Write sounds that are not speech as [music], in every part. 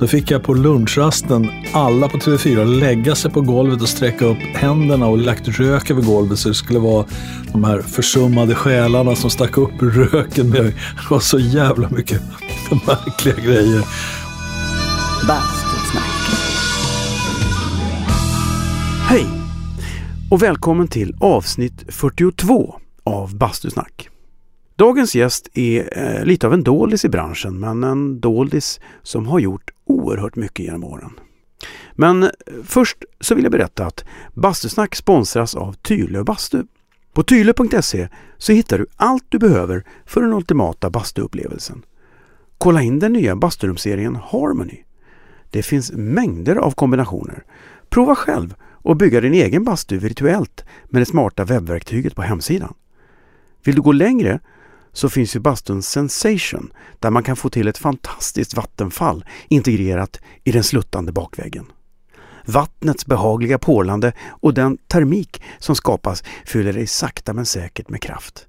Då fick jag på lunchrasten alla på TV4 lägga sig på golvet och sträcka upp händerna och lagt rök över golvet så det skulle vara de här försummade själarna som stack upp röken. Med. Det var så jävla mycket märkliga grejer. Bastusnack. Hej och välkommen till avsnitt 42 av Bastusnack. Dagens gäst är eh, lite av en doldis i branschen, men en doldis som har gjort oerhört mycket genom åren. Men eh, först så vill jag berätta att Bastusnack sponsras av Tylö Bastu. På tylö.se så hittar du allt du behöver för den ultimata bastuupplevelsen. Kolla in den nya basturumserien Harmony. Det finns mängder av kombinationer. Prova själv och bygga din egen bastu virtuellt med det smarta webbverktyget på hemsidan. Vill du gå längre så finns ju bastun Sensation där man kan få till ett fantastiskt vattenfall integrerat i den sluttande bakväggen. Vattnets behagliga porlande och den termik som skapas fyller dig sakta men säkert med kraft.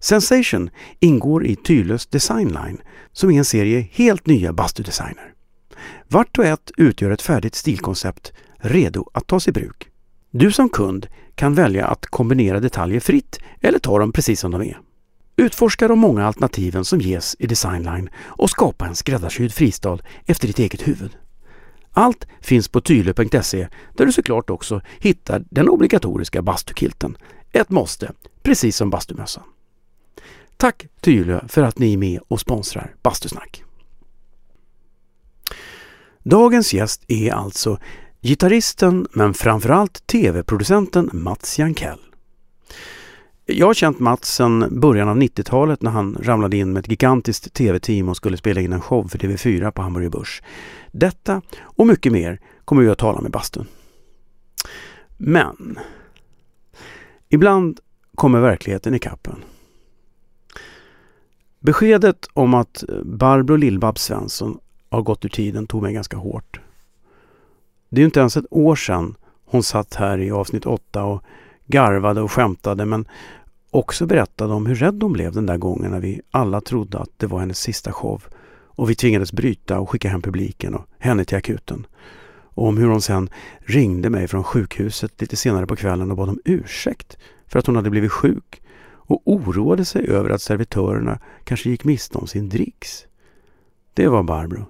Sensation ingår i Tylös Designline som är en serie helt nya bastudesigner. Vart och ett utgör ett färdigt stilkoncept redo att tas i bruk. Du som kund kan välja att kombinera detaljer fritt eller ta dem precis som de är. Utforska de många alternativen som ges i Designline och skapa en skräddarsydd fristad efter ditt eget huvud. Allt finns på tylö.se där du såklart också hittar den obligatoriska bastukilten. Ett måste, precis som bastumössan. Tack Tylö för att ni är med och sponsrar Bastusnack. Dagens gäst är alltså gitarristen men framförallt tv-producenten Mats Jankell. Jag har känt Mats sedan början av 90-talet när han ramlade in med ett gigantiskt tv-team och skulle spela in en show för TV4 på Hamburger Börs. Detta och mycket mer kommer vi att tala med bastun. Men ibland kommer verkligheten i kappen. Beskedet om att Barbro Lillbab Svensson har gått ur tiden tog mig ganska hårt. Det är ju inte ens ett år sedan hon satt här i avsnitt 8 och garvade och skämtade men också berättade om hur rädd hon blev den där gången när vi alla trodde att det var hennes sista show och vi tvingades bryta och skicka hem publiken och henne till akuten. Och om hur hon sen ringde mig från sjukhuset lite senare på kvällen och bad om ursäkt för att hon hade blivit sjuk och oroade sig över att servitörerna kanske gick miste om sin dricks. Det var Barbro.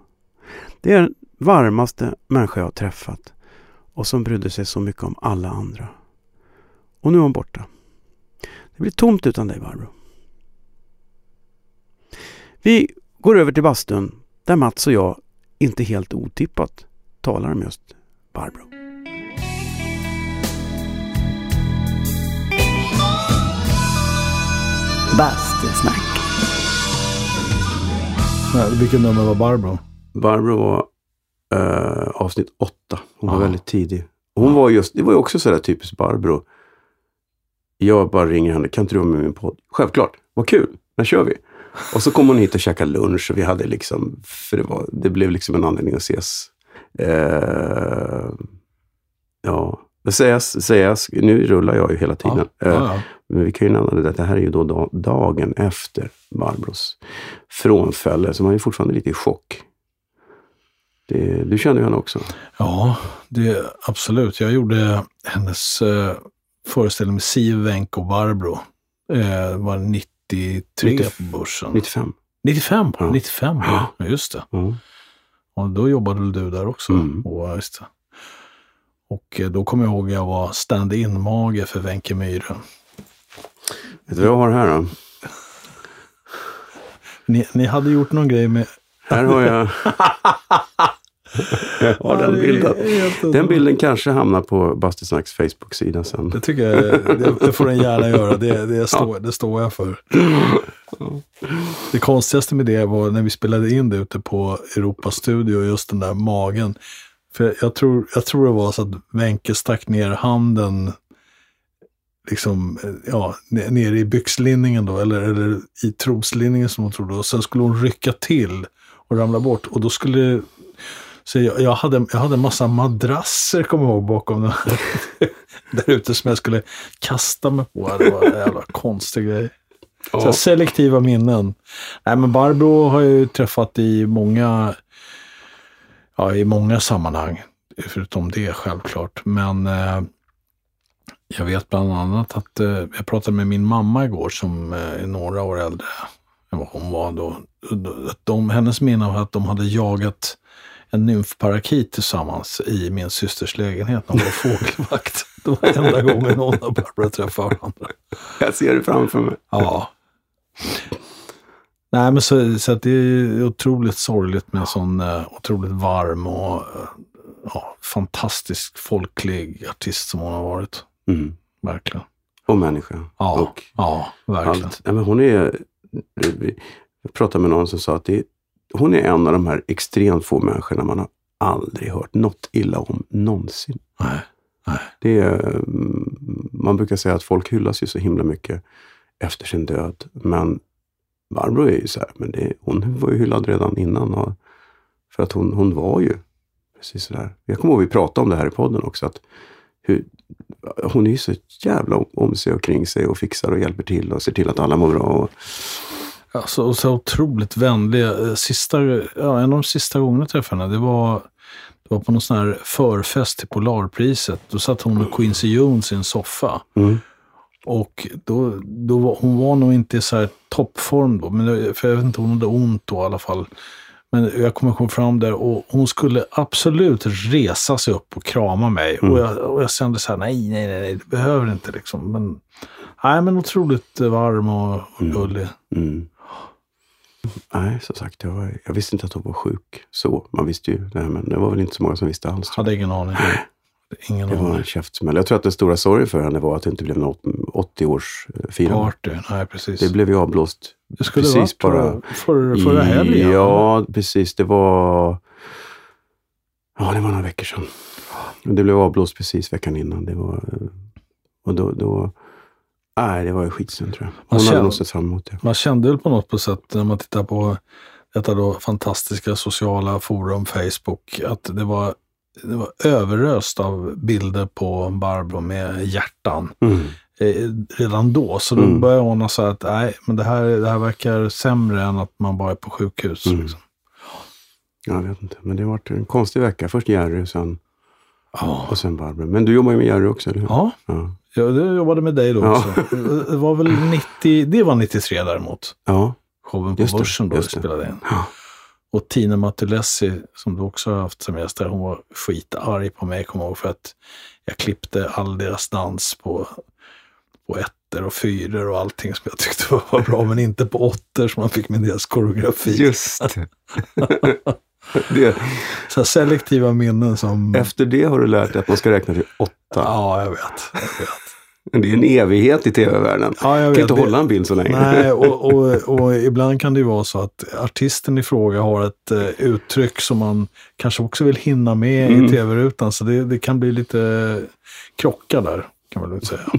Det är den varmaste människa jag har träffat och som brydde sig så mycket om alla andra. Och nu är hon borta. Det blir tomt utan dig Barbro. Vi går över till bastun där Mats och jag inte helt otippat talar om just Barbro. Bastusnack. Nej, vilken nummer var Barbro? Barbro var uh, avsnitt åtta. Hon var Ja. väldigt tidig. Hon var just, det var ju också sådär typiskt Barbro. Jag bara ringer henne, kan inte du vara med i min podd? Självklart, vad kul, när kör vi? Och så kom hon hit och käkade lunch och vi hade liksom, för det, var, det blev liksom en anledning att ses. Eh, ja, sägas, sägas, nu rullar jag ju hela tiden. Ja, Eh, ja, ja. Men vi kan ju nämna det, det här är ju då da- dagen efter Barbros frånfälle, så man är fortfarande lite i chock. Det, du känner ju henne också. ja det, absolut. Jag gjorde hennes föreställning med Siv, Wenck och Barbro. Eh, var 93 90 på börsen. 95. 95? Ja. 95, ja. ja. Just det. Ja. Och då jobbade du där också? Mm. Och, just det. och eh, då kommer jag ihåg att jag var stand-in-mage för Wenche Myhre. Vet du vad jag har här då? Ni, ni hade gjort någon grej med... Här har jag... [laughs] [laughs] har den bilden. Den bilden kanske hamnar på Bastusnacks Facebook-sida sen. Det tycker jag, det, det får den gärna göra. Det, det, [laughs] står, det står jag för. Det konstigaste med det var när vi spelade in det ute på Europa Studio, just den där magen. För jag tror, jag tror det var så att Wenche stack ner handen liksom, ja, ne- nere i byxlinningen då, eller, eller i troslinningen som hon trodde. Och sen skulle hon rycka till och ramla bort. Och då skulle så jag, jag, hade, jag hade en massa madrasser, kommer jag ihåg, bakom den här, [laughs] där ute som jag skulle kasta mig på. Det var en jävla konstig grej. Så här, selektiva minnen. Nej, men Barbro har jag ju träffat i många Ja, i många sammanhang. Förutom det självklart. Men eh, jag vet bland annat att eh, jag pratade med min mamma igår som eh, är några år äldre än vad hon var då. De, hennes minne av att de hade jagat en nymfparakit tillsammans i min systers lägenhet när hon var [laughs] fågelvakt. Det var enda gången hon och Barbara träffade varandra. Jag ser det framför mig. Ja. Nej, men så, så att det är otroligt sorgligt med en sån uh, otroligt varm och uh, ja, fantastisk folklig artist som hon har varit. Mm. Verkligen. Och människa. Ja, och ja verkligen. allt. Ja, men hon är... Jag pratade med någon som sa att det, hon är en av de här extremt få människorna man har aldrig hört något illa om någonsin. Nej, nej. Det är, mm, man brukar säga att folk hyllas ju så himla mycket efter sin död. Men Barbro är ju så här, men det, hon var ju hyllad redan innan. Och, för att hon, hon var ju precis så där. Jag kommer ihåg att vi pratade om det här i podden också. Att hur, hon är ju så jävla om, om sig och kring sig och fixar och hjälper till och ser till att alla mår bra. Och, Alltså, så otroligt vänlig. Eh, Sista, ja, en av de sista gångerna jag träffade henne, det var, det var på någon sån här förfest till Polarpriset. Då satt hon och Quincy Jones i en soffa. mm, Och då, då var, hon var nog inte i så här toppform då, men det, för jag vet inte, hon hade ont då i alla fall. Men jag kommer komma fram där och hon skulle absolut resa sig upp och krama mig. Mm. Och, jag, och jag kände så här, nej, nej, nej, nej, det behöver inte liksom. Men, nej, men otroligt varm och, och Mm. gullig. mm. Nej, som sagt, jag, var, jag visste inte att hon var sjuk. Så, man visste ju det, men det var väl inte så många som visste alls. Hade ingen aning. Ingen jag. Det var en käftsmäll. Jag tror att den stora sorgen för henne var att det inte blev något 80-årsfirande. Party, nej precis. Det blev ju avblåst Det skulle precis varit bara förra, förra helgen. Ja, precis. Det var... Ja, det var några veckor sedan. Det blev avblåst precis veckan innan. Det var... Och då... då nej, det var ju skitsynd tror jag. Hon Man hade nog sett fram emot det. Man kände väl på något på sätt när man tittar på detta då fantastiska sociala forum Facebook att det var, det var överöst av bilder på Barbro med hjärtan Mm. eh, redan då. Så då Mm. började så här att nej, men det här, det här verkar sämre än att man bara är på sjukhus. Mm. Liksom. Jag vet inte, men det har varit en konstig vecka. Först Jerry sen, Ja. och sen Barbro. Men du jobbar ju med Jerry också, eller hur? ja, Ja. Jag jag jobbade med dig då Ja. också. Det var väl 90, det var 93 däremot. ja. Showen på Just Börsen då just spelade in. Ja. Och Tina Matulessi, som du också har haft som gäst där, hon var skitarg på mig, kommer jag ihåg, för att jag klippte all deras dans på, på ettor och fyror och allting som jag tyckte [laughs] var bra, men inte på åttor som man fick med deras koreografi. Just [laughs] [laughs] det. Så selektiva minnen som... Efter det har du lärt dig att man ska räkna till åtta. Ja, jag vet. Jag vet. Det är en evighet i tv-världen. Ja, jag kan vet. inte Det- hålla en bild så länge. Nej, [laughs] och, och, och ibland kan det ju vara så att artisten i fråga har ett eh, uttryck som man kanske också vill hinna med Mm. i tv-rutan. Så det, det kan bli lite krockar där, kan man väl säga. [laughs]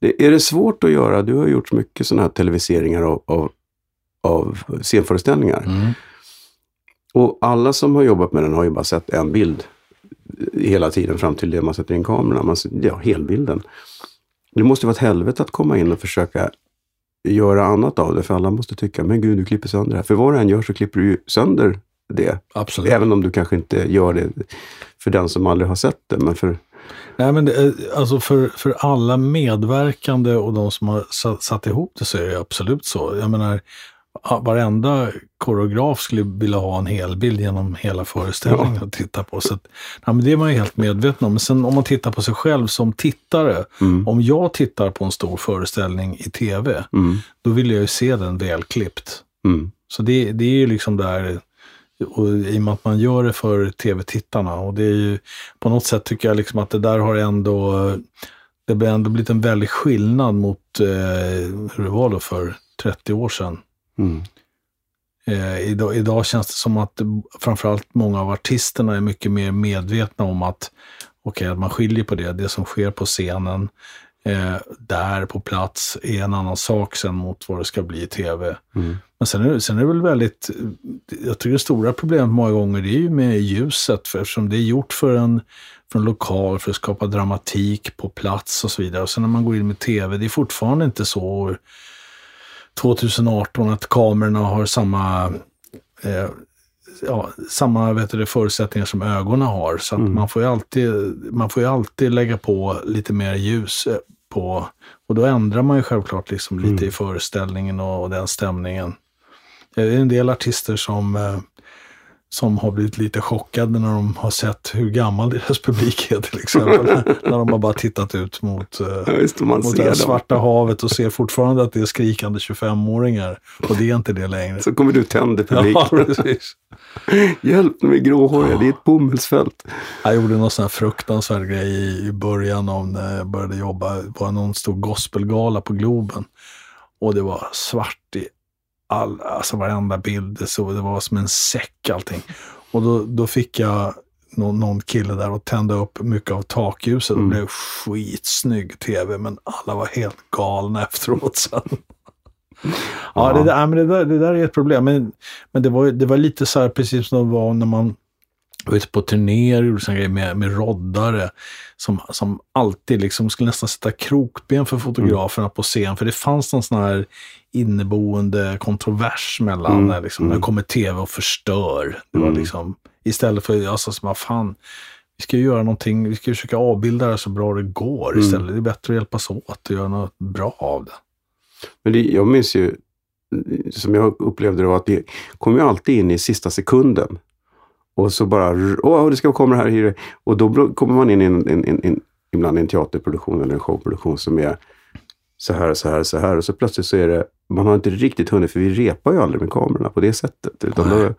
Det, är det svårt att göra? Du har gjort mycket sådana här televiseringar av, av, av scenföreställningar. Mm. Och alla som har jobbat med den har ju bara sett en bild hela tiden fram till det man sätter in kamerorna. Man, ser- ja, helbilden. Det måste vara ett helvete att komma in och försöka göra annat av det. För alla måste tycka, men gud, du klipper sönder det här. För vad du än gör så klipper du ju sönder det. Absolut. Även om du kanske inte gör det för den som aldrig har sett det. Men för, Nej, men det, är- alltså för, för alla medverkande och de som har satt, satt ihop det så är det absolut så. Jag menar, varenda koreograf skulle vilja ha en hel bild genom hela föreställningen att titta på. Så att, ja, men det är man ju helt medveten om. Men sen om man tittar på sig själv som tittare. mm, Om jag tittar på en stor föreställning i tv, mm, då vill jag ju se den välklippt. mm, Så det, det är ju liksom där, och i och med att man gör det för tv-tittarna. Och det är ju, på något sätt tycker jag liksom att det där har ändå, det har ändå blivit en väldig skillnad mot eh, hur det var då för 30 år sedan. Mm, Eh, idag, idag känns det som att framförallt många av artisterna är mycket mer medvetna om att okej, att man skiljer på det. Det som sker på scenen eh, där på plats är en annan sak sen mot vad det ska bli i tv. mm. Men sen är, sen är det väl väldigt, jag tycker det stora problemet många gånger det är ju med ljuset, för eftersom det är gjort för en, för en lokal, för att skapa dramatik på plats och så vidare. Och sen när man går in med tv, det är fortfarande inte så 2018 att kamerorna har samma, eh, ja, samma vet du, förutsättningar som ögonen har. Så Mm. man, får ju alltid, man får alltid lägga på lite mer ljus eh, på. Och då ändrar man ju självklart liksom lite Mm. i föreställningen och, och den stämningen. Det är en del artister som, eh, som har blivit lite chockade när de har sett hur gammal deras publik är till exempel. [laughs] när de har bara tittat ut mot, eh, Ja, det, mot det svarta havet och ser fortfarande att det är skrikande 25-åringar. Och det är inte det längre. Så kommer du tända Ja, publiken. precis. [laughs] Hjälp, de är gråhåriga, det är ett bomullsfält. Jag gjorde någon sån här fruktansvärd grej i, i början av när jag började jobba. Det var någon stor gospelgala på Globen. Och det var svart i all, alltså varenda bild. Så, det var som en säck allting. Och då, då fick jag någon, någon kille där och tända upp mycket av takljuset. Mm. Det blev skitsnygg tv, men alla var helt galna [laughs] efteråt sen. Ja, Ja. Det, där, men det, där, det där är ett problem. Men, men det, var, det var lite så här precis som det var när man var ute på turnéer och gjorde såna grejer med, med roddare som, som alltid liksom skulle nästan sätta krokben för fotograferna på scen. För det fanns någon sån här inneboende kontrovers mellan Mm, när, liksom, mm. när kommer tv och förstör. Det var Mm. liksom, istället för, alltså, som, vad fan, vi ska ju göra någonting, vi ska försöka avbilda det så bra det går Mm. istället. Det är bättre att hjälpas åt och göra något bra av det. Men det, jag minns ju, som jag upplevde det, var att det kom ju alltid in i sista sekunden. Och så bara, åh, det ska komma det här. här. Och då kommer man in i en, en, en, en, ibland en teaterproduktion eller en showproduktion som är så här, så här, så här. Och så plötsligt så är det, man har inte riktigt hunnit, för vi repar ju aldrig med kamerorna på det sättet. Utan då,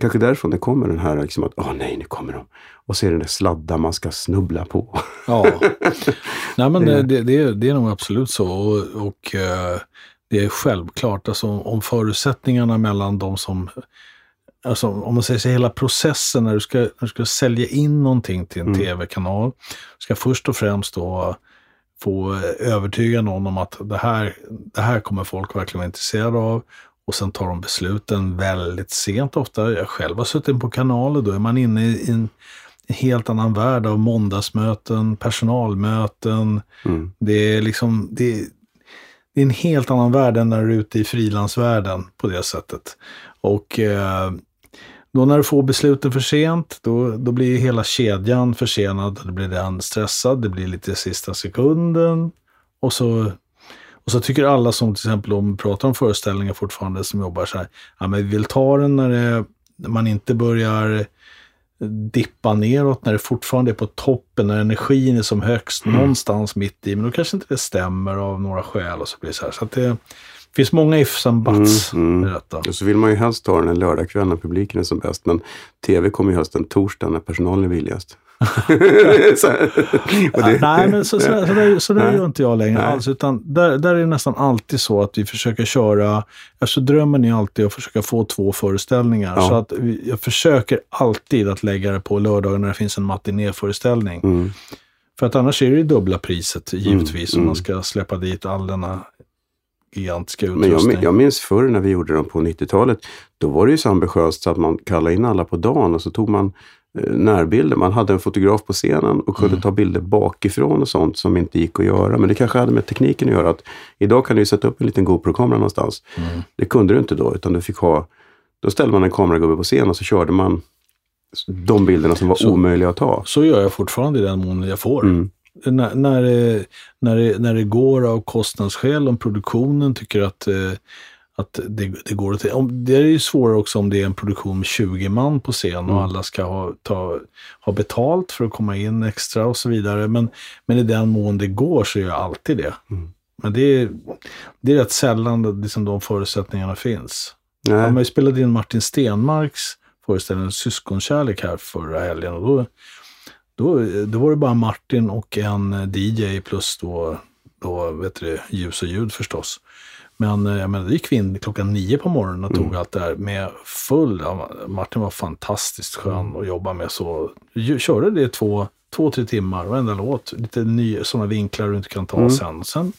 kanske därifrån det kommer den här, liksom att, åh nej, nu kommer de. Och så är det den där sladdar man ska snubbla på. Ja, [laughs] nej men Det- det, det, det, är, det är nog absolut så. Och, och eh, det är självklart, alltså om förutsättningarna mellan de som, alltså om man säger så hela processen när du ska, när du ska sälja in någonting till en Mm. tv-kanal, ska först och främst då få övertyga någon om att det här, det här kommer folk verkligen vara intresserade av. Och sen tar de besluten väldigt sent ofta. Jag själv har suttit på kanaler, då är man inne i en en helt annan värld av måndagsmöten, personalmöten. Mm. Det är liksom, det är, det är en helt annan värld än när du är ute i frilansvärlden på det sättet. Och eh, då när du får besluten för sent, då, då blir hela kedjan försenad. Då blir den stressad, det blir lite sista sekunden. Och så, och så tycker alla som till exempel om pratar om föreställningar fortfarande som jobbar så här, ja men vi vill ta den när, det, man inte börjar dippa neråt, när det fortfarande är på toppen, när energin är som högst Mm. någonstans mitt i. Men då kanske inte det stämmer av några skäl och så blir det så här. Så att det finns många ifs and buts Mm, mm. detta. Och så vill man ju helst ta den en lördagkväll när publiken är som bäst. Men tv kommer ju helst en torsdag när personalen är villigast. [laughs] så, det, nej, men så, så, så, där, så där gör inte jag längre Nej. alls. Utan där, där är det nästan alltid så att vi försöker köra, alltså drömmen är alltid att försöka få två föreställningar. Ja. Så att vi, jag försöker alltid att lägga det på lördagar när det finns en matinéföreställning. Mm. För att annars är det ju dubbla priset givetvis Mm, om man mm. ska släppa dit all denna gigantiska Men jag, utrustning. jag minns förr när vi gjorde dem på 90-talet. Då var det ju så ambitiöst så att man kallade in alla på dagen och så tog man eh, närbilder. Man hade en fotograf på scenen och kunde Mm. ta bilder bakifrån och sånt som inte gick att göra. Men det kanske hade med tekniken att göra. Att idag kan du sätta upp en liten GoPro-kamera någonstans. Mm. Det kunde du inte då, utan du fick ha... Då ställde man en kameragubbe på scen och så körde man de bilderna som var Så- omöjliga att ta. Så gör jag fortfarande i den mån jag får. Mm. När, när, det, när, det, när det går av kostnadsskäl, om produktionen tycker att, eh, att det, det går att... Om, det är ju svårare också om det är en produktion med 20 man på scen och Mm. alla ska ha, ta, ha betalt för att komma in extra och så vidare. Men, men i den mån det går så gör jag alltid det. Mm. Men det är, det är rätt sällan liksom de förutsättningarna finns. Ja, Nej. man spelade in Martin Stenmarks föreställning Syskonkärlek här förra helgen. Och då, då, då var det bara Martin och en DJ plus då, då vet du, ljus och ljud förstås. Men eh, jag menar, det gick vi in klockan nio på morgonen och tog Mm. allt det här med full... Martin var fantastiskt skön att jobba med. så Körde det två, två, tre timmar, varenda låt. Lite nya sådana vinklar du inte kan ta Mm. sen. sen.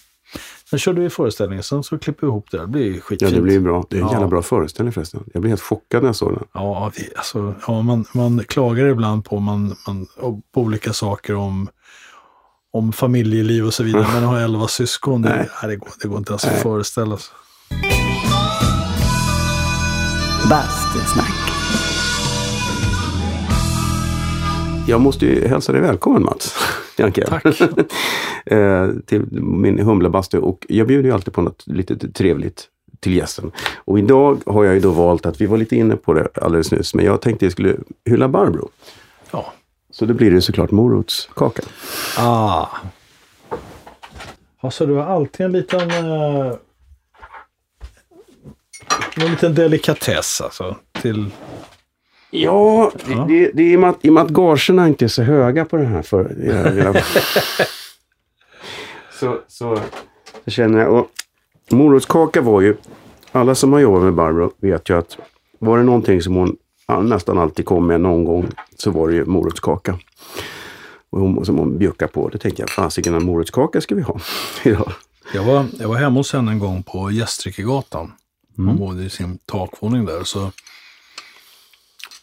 Sen körde vi föreställningen, sen så klipper vi ihop det. Det blir skitfint. Ja, det blir bra. Det är en ja. jävla bra föreställning förresten. Jag blev helt chockad när jag såg den. Ja, vi, alltså, ja man, man klagar ibland på, man, man, på olika saker om, om familjeliv och så vidare. Men att ha elva syskon, det, nej. Nej, det, går, det går inte ens att föreställa sig. Jag måste ju hälsa dig välkommen Mats. [laughs] Janke. Tack. [laughs] Eh, till min humla bastu. Och jag bjuder ju alltid på något lite trevligt till gästen. Och idag har jag ju då valt att, vi var lite inne på det alldeles nyss, men jag tänkte jag skulle hylla Barbro. Ja. Så då blir det såklart morotskaka. Ah. Alltså du har alltid en liten... Uh, en liten delikatess alltså. Till... Ja, ja. Det, det, är i och med att, i och med att gagerna inte är så höga på den här. För, [laughs] så, så, så känner jag. Och morotskaka var ju... Alla som har jobbat med Barbro vet ju att var det någonting som hon nästan alltid kom med någon gång så var det ju morotskaka. Och hon, som hon bjuckade på. Det tänkte jag, fasiken en morotskaka ska vi ha [laughs] idag. Jag var, jag var hemma hos henne en gång på Gästrikegatan. Hon mm. bodde i sin takvåning där. Så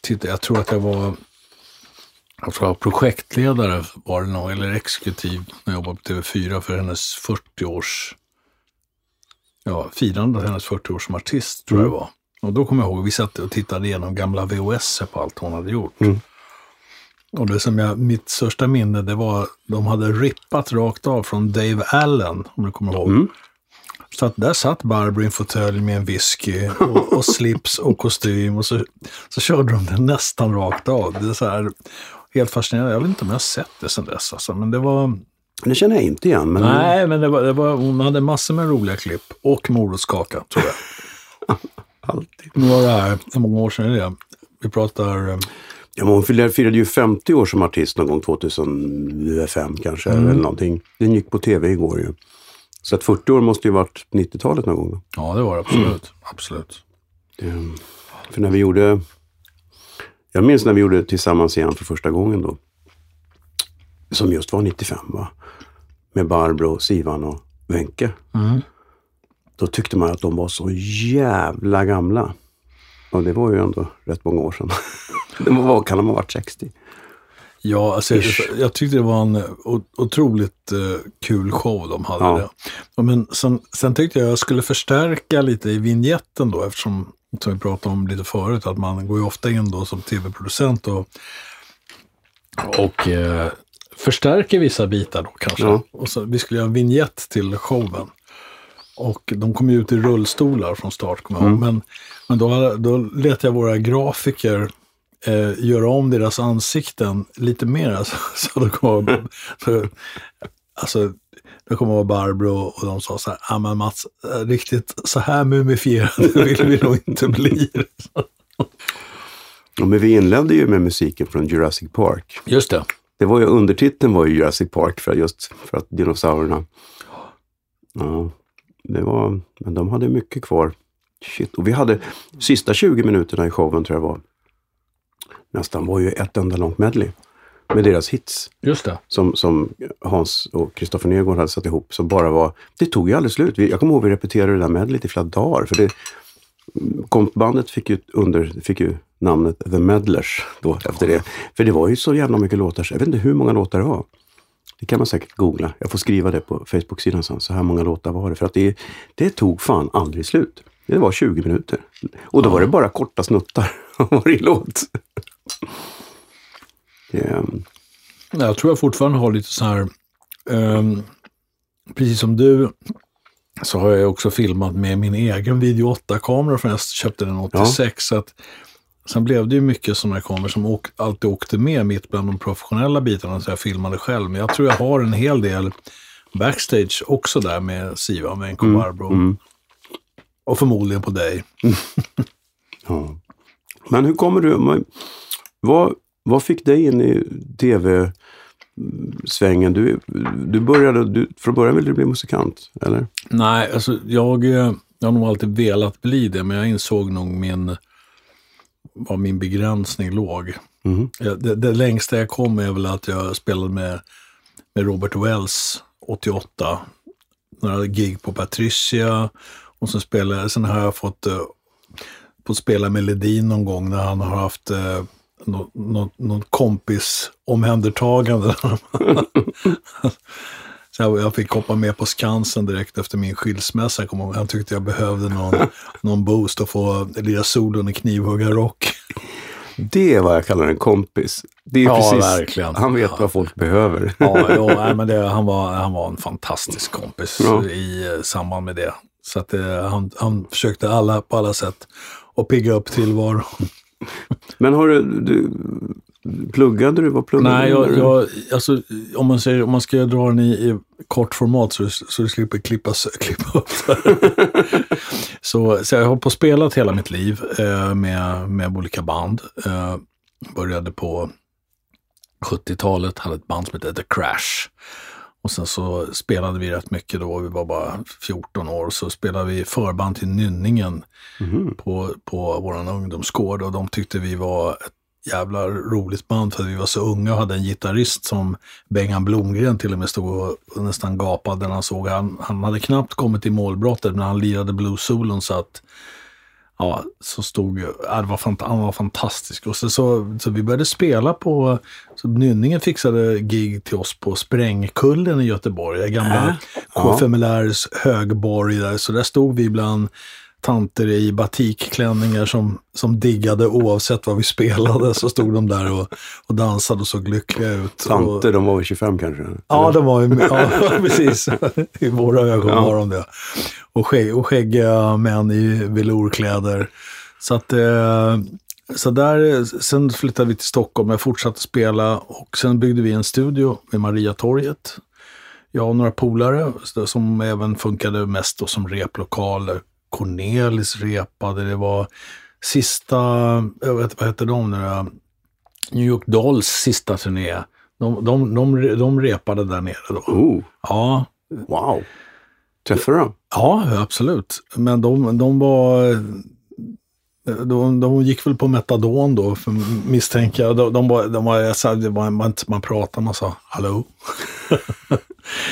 tittade, jag tror att jag var jag tror jag var projektledare var det nog, eller exekutiv när jag jobbade på TV4 för hennes 40-års ja, firande av hennes 40 år som artist, tror mm. jag var. Och då kommer jag ihåg, vi satt och tittade igenom gamla VHS på allt hon hade gjort. Mm. Och det som jag, mitt största minne, det var de hade rippat rakt av från Dave Allen, om du kommer ihåg. Mm. Så att där satt Barbro i en fåtölj med en whisky och, och, slips och kostym och så, så körde de den nästan rakt av. Det är så här, helt fascinerande. Jag vet inte om jag har sett det sedan dess alltså, men det var... Det känner jag inte igen. Men... Nej, men det var, det var, hon hade massor med roliga klipp och morotskaka, tror jag. [laughs] Alltid. Nu var det här, hur många år sedan är det? Vi pratar... Eh, ja, hon firade ju 50 år som artist någon gång 2005 kanske, mm. eller någonting. Den gick på tv igår ju. Så att 40 år måste ju varit 90-talet någon gång. Ja, det var det absolut. Mm. absolut. Det, för när vi gjorde... Jag minns när vi gjorde Tillsammans igen för första gången då. Som just var 95 va? Med Barbro, Sivan och Wenke. Mm. Då tyckte man att de var så jävla gamla. Och det var ju ändå rätt många år sedan. [laughs] de var, kan de ha varit 60? Ja, alltså, jag, jag, tyckte det var en otroligt uh, kul show de hade. Ja. Det. Men sen, sen tyckte jag jag skulle förstärka lite i vignetten då eftersom, som vi pratade om lite förut, att man går ju ofta in då som tv-producent och, och uh, förstärker vissa bitar då kanske. Ja. Och så, vi skulle göra en vignett till showen. Och de kom ju ut i rullstolar från start, kommer mm. Men, men då, då lät jag våra grafiker eh, göra om deras ansikten lite mer. Alltså, [laughs] så det kommer så, alltså, det kommer vara Barbro och de sa så här, ja men Mats, eh, riktigt så här mumifierade [laughs] vill vi nog inte bli. ja, men vi inledde ju med musiken från Jurassic Park. Just det. Det var ju, undertiteln var ju Jurassic Park för just för att dinosaurierna... Ja, det var, men de hade mycket kvar. Shit. Och vi hade sista 20 minuterna i showen tror jag var nästan var ju ett enda långt medley med deras hits. Just det. Som, som Hans och Kristoffer Nergård hade satt ihop. Som bara var, det tog ju aldrig slut. Jag kommer ihåg vi repeterade det där medleyt i flera dagar. För det, kompbandet fick ju, under, fick ju namnet The Medlers då efter det. För det var ju så jävla mycket låtar. Jag vet inte hur många låtar det var. Det kan man säkert googla. Jag får skriva det på Facebook-sidan sen. Så här många låtar var det. För att det, det tog fan aldrig slut. Det var 20 minuter. Och då var det bara korta snuttar [laughs] av varje låt. Det... Jag tror jag fortfarande har lite så här, um, precis som du, så har jag också filmat med min egen video 8-kamera, för jag köpte den 86. Ja. Så att, sen blev det ju mycket sådana kameror som åk, alltid åkte med mitt bland de professionella bitarna, så jag filmade själv. Men jag tror jag har en hel del backstage också där med Siva, med NK mm. Barbro. Mm. Och förmodligen på dig. [laughs] ja. Men hur kommer du... Vad, vad fick dig in i tv-svängen? Du, du började, du, från början ville du bli musikant, eller? Nej, alltså jag, jag har nog alltid velat bli det, men jag insåg nog min, var min begränsning låg. Mm. Det, det, längsta jag kom är väl att jag spelade med, med Robert Wells 88. Några gig på Patricia. Och sen, spelade, sen har jag fått, uh, fått spela med Ledin någon gång när han har haft något, något, något kompis omhändertagande. [laughs] Så jag, jag fick hoppa med på Skansen direkt efter min skilsmässa. Han tyckte jag behövde någon, någon boost och få lira solon i knivhuggarrock. Det är vad jag kallar en kompis. Det är Ja, precis, verkligen. Han vet vad folk behöver. Ja, jo, nej, men det, han, var, han var en fantastisk kompis Ja. i eh, samband med det. Så att, eh, han, han försökte alla, på alla sätt att pigga upp tillvaron. [laughs] Men har du, du pluggade du? Vad pluggade Nej, du? jag, alltså, om, man säger, om man ska dra den i, i kort format så, så du slipper klippa, [laughs] upp [laughs] så, så jag har hållit på och spelat hela mitt liv eh, med, med olika band. Eh, började på 70-talet, hade ett band som hette The Crash. Och sen så spelade vi rätt mycket då, vi var bara 14 år, så spelade vi förband till Nynningen Mhm. på, på vår ungdomsgård och de tyckte vi var ett jävla roligt band för vi var så unga och hade en gitarrist som Bengan Blomgren till och med stod och, nästan gapade när han såg. Han, han hade knappt kommit i målbrottet när han lirade blues-solon så att Ja, så stod ju, det var han var fantastisk. Och så, så, så vi började spela på, så Nynningen fixade gig till oss på Sprängkullen i Göteborg, gamla Äh, ja. Högborg där. Så där stod vi bland tanter i batikklänningar som, som diggade oavsett vad vi spelade. Så stod de där och, och dansade och såg lyckliga ut. Och, Tanter, de var väl 25 kanske? Ja, de var ju, ja, [laughs] precis. I våra ögon Ja. var de det. Och, skägg, och skäggiga män i velourkläder. Så att, eh, så där, sen flyttade vi till Stockholm, jag fortsatte spela och sen byggde vi en studio vid Mariatorget. Jag och några polare som även funkade mest då som replokaler. Cornelis repade, det var sista, vet, vad heter de nu? New York Dolls sista turné. De, de, de, de repade där nere då. Oh, Ja, wow. Träffade du dem? ja absolut. Men de, de var... De, de gick väl på metadon då, för misstänker jag. De, de var, de var, jag sa, det var man, man pratade, man sa hallå. [laughs]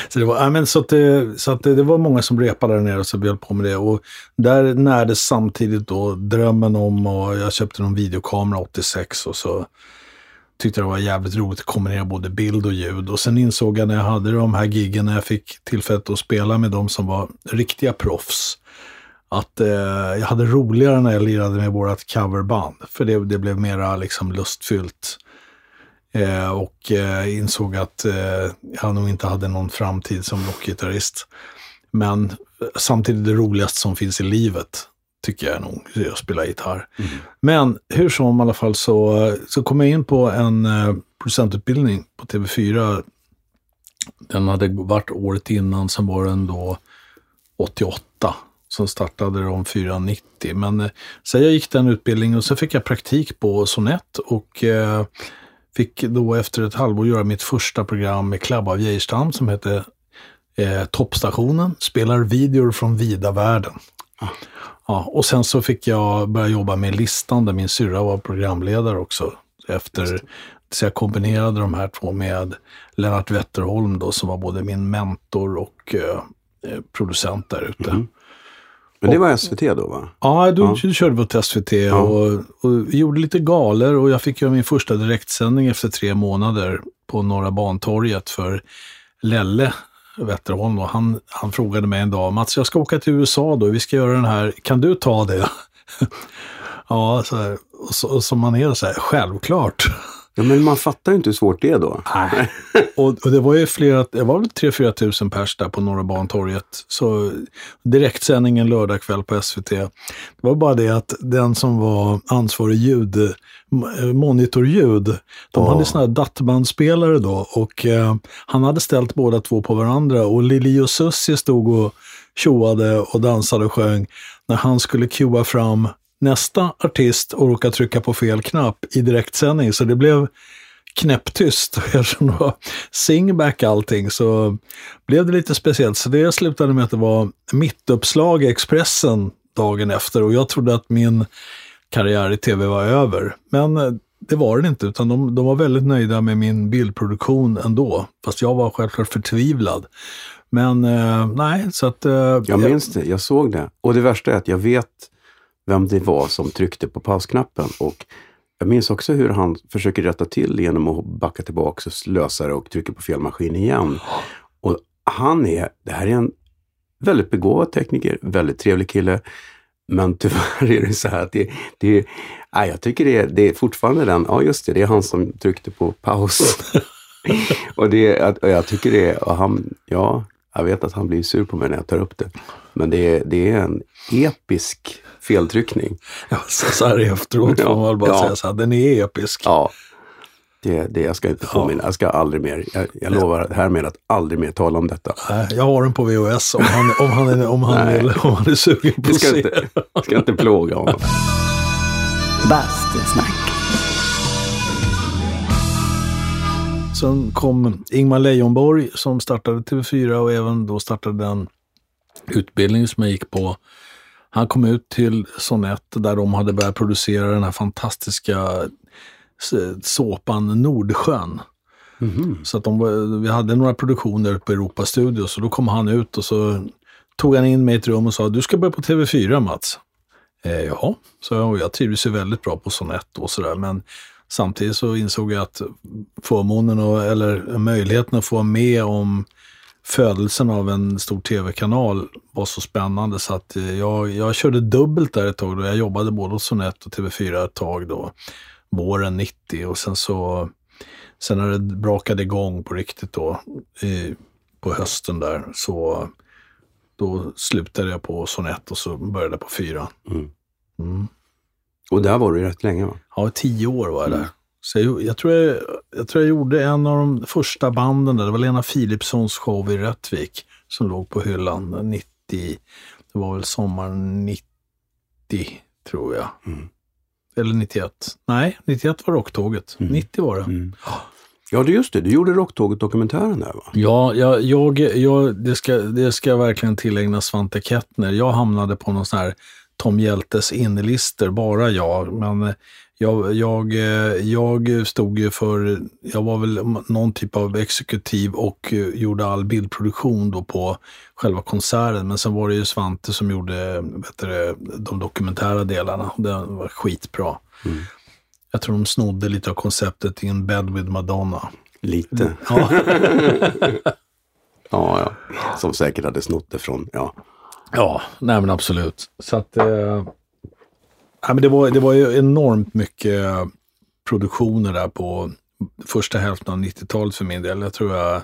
så det var, ja, men så att, det, så att det, det var många som repade där nere och så vi höll på med det. Och där närdes samtidigt då drömmen om, och jag köpte någon videokamera 86 och så tyckte det var jävligt roligt att kombinera både bild och ljud. Och sen insåg jag när jag hade de här giggen, när jag fick tillfället att spela med de som var riktiga proffs, att eh, jag hade roligare när jag lirade med vårt coverband. För det, det blev mera liksom lustfyllt. Eh, och eh, insåg att eh, jag nog inte hade någon framtid som rockgitarrist. Men eh, samtidigt det roligaste som finns i livet, tycker jag nog, är att spela gitarr. Men hur som i alla fall så, så kom jag in på en eh, producentutbildning på TV4. Den hade varit året innan, sen var den då 88. Så startade de 490. Men eh, så jag gick den utbildningen och så fick jag praktik på Sonett och eh, fick då efter ett halvår göra mitt första program med Club av Geijerstam som hette eh, Toppstationen, spelar videor från vida världen. Ja, och sen så fick jag börja jobba med listan där min syrra var programledare också. Efter, så jag kombinerade de här två med Lennart Wetterholm då som var både min mentor och eh, eh, producent där ute. Mhm. Men det var SVT då va? Ja, då Ja. körde vi på SVT och, och gjorde lite galer och jag fick göra min första direktsändning efter tre månader på Norra Bantorget för Lelle Wetterholm. Och han, han frågade mig en dag, Mats jag ska åka till USA då, vi ska göra den här, kan du ta det? [laughs] ja, så här, och, så, och som man är så här, självklart. Ja, men man fattar ju inte hur svårt det är då. Nej. och, och det var ju flera, det var väl 3-4 tusen pers där på Norra Bantorget. Så direktsändningen lördag kväll på SVT. Det var bara det att den som var ansvarig ljud, monitorljud, de Ja. hade sådana här dattbandspelare då och eh, han hade ställt båda två på varandra och Lili och Susie stod och tjoade och dansade och sjöng när han skulle cuea fram nästa artist och råka trycka på fel knapp i direktsändning. Så det blev knäpptyst. [laughs] Eftersom det var singback allting så blev det lite speciellt. Så det slutade med att det var mittuppslag i Expressen dagen efter och jag trodde att min karriär i tv var över. Men eh, det var den inte, utan de, de var väldigt nöjda med min bildproduktion ändå. Fast jag var självklart förtvivlad. Men eh, nej, så att... Eh, Jag minns det, jag såg det. Och det värsta är att jag vet vem det var som tryckte på pausknappen. Och jag minns också hur han försöker rätta till genom att backa tillbaka och lösa det och trycka på fel maskin igen. Och han är, det här är en väldigt begåvad tekniker, väldigt trevlig kille. Men tyvärr [laughs] är det så här att det, det nej, jag tycker det är, det är fortfarande den, ja just det, det är han som tryckte på paus. [laughs] och det, jag tycker det och han, ja, jag vet att han blir sur på mig när jag tar upp det. Men det är, det är en episk feltryckning. Ja, så här efteråt får man bara ja. säga så här, den är episk. Ja, det, det, jag ska inte påminna, ja. jag ska aldrig mer, jag, jag lovar härmed att aldrig mer tala om detta. Nej, jag har den på VHS om han, om han, är, om han, är, om han är sugen på att se. Inte, jag ska inte plåga honom. Bastusnack. Sen kom Ingmar Leijonborg som startade TV4 och även då startade den utbildning som jag gick på. Han kom ut till Sonett där de hade börjat producera den här fantastiska såpan Nordsjön. Mm. Så att de, vi hade några produktioner på Europa Studios så då kom han ut och så tog han in mig i ett rum och sa du ska börja på TV4 Mats. Eh, ja, så jag, jag trivdes ju väldigt bra på Sonett och sådär men samtidigt så insåg jag att förmånen och, eller möjligheten att få vara med om födelsen av en stor tv-kanal var så spännande så att jag, jag körde dubbelt där ett tag. Då. Jag jobbade både hos Sonett och TV4 ett tag då våren 90 och sen så sen när det brakade igång på riktigt då i, på hösten där så då slutade jag på sonett och så började jag på fyra. Mm. Mm. Och där var du rätt länge va? Ja, tio år var jag där. Mm. Så jag, jag, tror jag, jag tror jag gjorde en av de första banden där. Det var Lena Philipssons show i Rättvik som låg på hyllan 90. Det var väl sommaren 90, tror jag. Mm. Eller 91. Nej, 91 var Rocktåget. Mm. 90 var det. Mm. Ja, det just det. Du gjorde Rocktåget-dokumentären där va? Ja, jag, jag, jag, det, ska, det ska verkligen tillägna Svante Kettner. Jag hamnade på någon sån här Tom Hjältes innerlister, bara jag. Men jag, jag, jag stod ju för, jag var väl någon typ av exekutiv och gjorde all bildproduktion då på själva konserten. Men sen var det ju Svante som gjorde vet du, de dokumentära delarna. Det var skitbra. Mm. Jag tror de snodde lite av konceptet In bed with Madonna. Lite. Ja. [laughs] ja, ja. Som säkert hade snott det från, ja. Ja, nej men absolut. Så att, eh, Ja, men det, var, det var ju enormt mycket produktioner där på första hälften av 90-talet för min del. Jag tror jag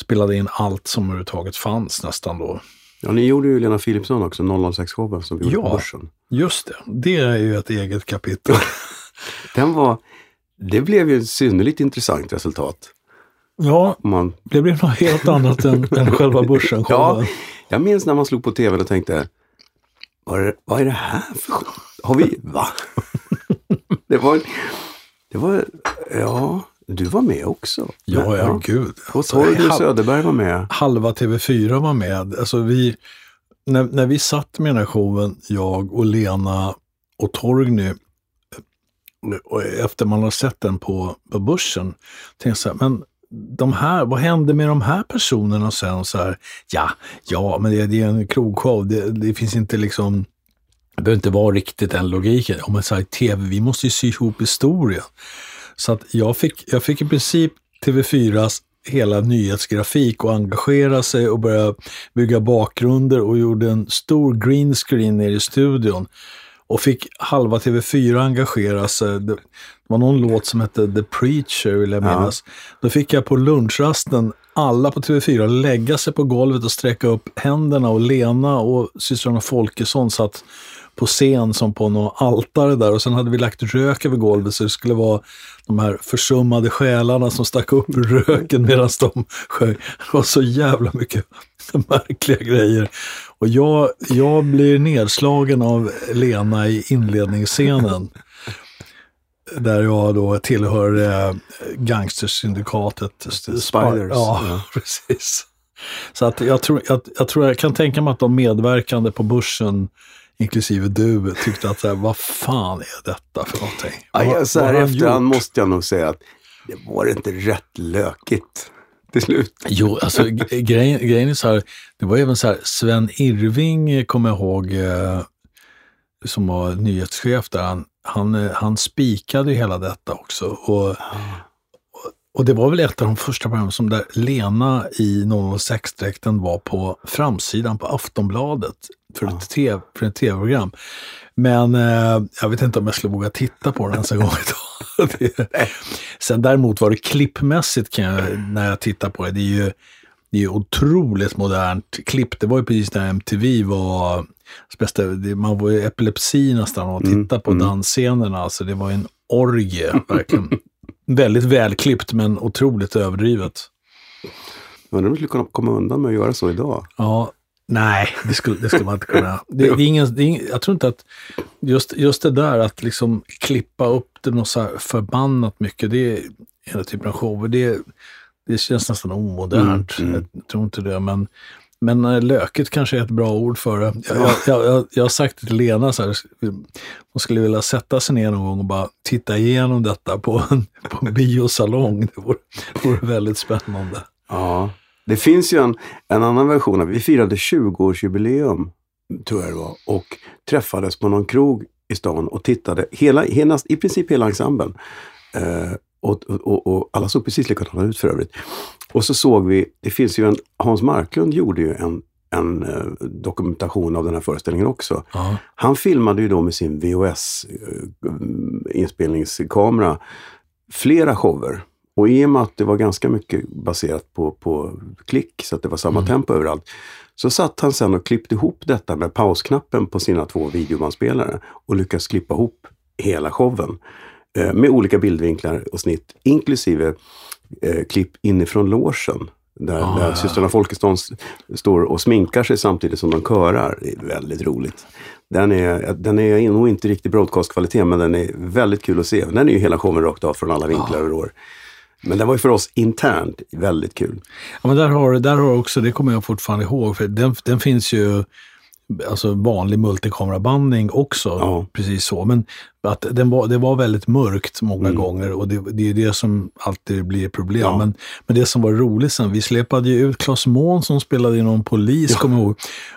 spelade in allt som överhuvudtaget fanns nästan då. Ja, ni gjorde ju Lena Philipsson också, 006-showen som vi gjorde ja, på Börsen. just det. Det är ju ett eget kapitel. [laughs] Den var, det blev ju ett synnerligt intressant resultat. Ja, man... det blev något helt annat än, än själva Börsen-showen. [laughs] Ja, jag minns när man slog på tv och tänkte, vad är, vad är det här för Har vi, va? [laughs] det var, det var, ja, du var med också. Ja, ja, gud. Och Torgny Söderberg var med. Halva TV4 var med. Alltså vi, när, när vi satt med den här showen, jag och Lena och Torgny, och efter man har sett den på, på börsen, tänkte jag så här, men de här, vad hände med de här personerna sen? Så här, ja, ja, men det, det är en krogshow. Det, det, finns inte liksom, det behöver inte vara riktigt den logiken. Om man säger tv, vi måste ju sy ihop historien. Så att jag fick, jag fick i princip TV4s hela nyhetsgrafik och engagera sig och börja bygga bakgrunder och gjorde en stor green screen nere i studion och fick halva TV4 engagera sig. Det var någon låt som hette The Preacher vill jag minnas. Ja. Då fick jag på lunchrasten alla på TV4 lägga sig på golvet och sträcka upp händerna och Lena och systrarna Folkesson satt på scen som på något altare där och sen hade vi lagt rök över golvet så det skulle vara de här försummade själarna som stack upp röken medan de sjöng. Det var så jävla mycket [laughs] märkliga grejer. Och jag, jag blir nedslagen av Lena i inledningsscenen. Där jag då tillhör eh, gangstersyndikatet. Spiders. Ja, ja, [laughs] precis. Så att jag, tror, jag, jag tror jag kan tänka mig att de medverkande på börsen inklusive du, tyckte att så här, vad fan är detta för någonting? Ja, så här efterhand måste jag nog säga att det var inte rätt lökigt till slut. Jo, alltså [laughs] grejen, grejen är så här, det var även så här, Sven Irving kommer jag ihåg, eh, som var nyhetschef där, han, han, eh, han spikade hela detta också. Och, och det var väl ett av de första programmen som där Lena i 006-dräkten var på framsidan på Aftonbladet för ett TV, för ett tv-program. Men eh, jag vet inte om jag skulle våga titta på den ens en gång idag. [laughs] det, sen däremot var det klippmässigt kan jag, när jag tittar på det, det är ju det är otroligt modernt klipp. Det var ju precis när MTV var, man var ju epilepsi nästan av att Mm, titta på mm. dansscenerna. Alltså det var en orgie, [laughs] verkligen. Väldigt välklippt men otroligt överdrivet. Undrar om du skulle kunna komma undan med att göra så idag? Ja, nej, det skulle, det skulle man inte kunna. [laughs] Det, det är ingen, det är ingen, jag tror inte att just, just det där att liksom klippa upp det något så förbannat mycket, det är hela typen av shower. Det, det känns nästan omodernt. Mm, mm. Jag tror inte det, men, men eh, löket kanske är ett bra ord för det. Jag, jag, jag, jag, jag har sagt till Lena, så här, hon skulle vilja sätta sig ner någon gång och bara titta igenom detta på en, [laughs] på en biosalong. Det vore, det vore väldigt spännande. Ja. Det finns ju en, en annan version. Vi firade 20-årsjubileum, tror jag det var, och träffades på någon krog i stan och tittade, hela, hela, i princip hela ensemblen. Eh, och, och, och alla såg precis likadana ut för övrigt. Och så såg vi, det finns ju en, Hans Marklund gjorde ju en, en eh, dokumentation av den här föreställningen också. Ja. Han filmade ju då med sin VHS-inspelningskamera flera shower. Och i och med att det var ganska mycket baserat på, på klick, så att det var samma Mm. tempo överallt, så satt han sen och klippte ihop detta med pausknappen på sina två videobandspelare och lyckades klippa ihop hela showen. Eh, med olika bildvinklar och snitt, inklusive eh, klipp inifrån logen. Där, Ah, där ja. systrarna Folkestone s- står och sminkar sig samtidigt som de körar. Det är väldigt roligt. Den är, den är nog inte riktigt broadcast-kvalitet, men den är väldigt kul att se. Den är ju hela showen rakt av från alla vinklar och rår. Men den var ju för oss internt väldigt kul. Ja, men där har, där har också, det kommer jag fortfarande ihåg, för den, den finns ju, alltså vanlig multikamerabandning också, Ja. precis så. Men att den var, det var väldigt mörkt många Mm. gånger och det, det är det som alltid blir problem. Ja. Men, men det som var roligt sen, vi släpade ju ut Claes Mån som spelade i någon polis, kommer jag ihåg.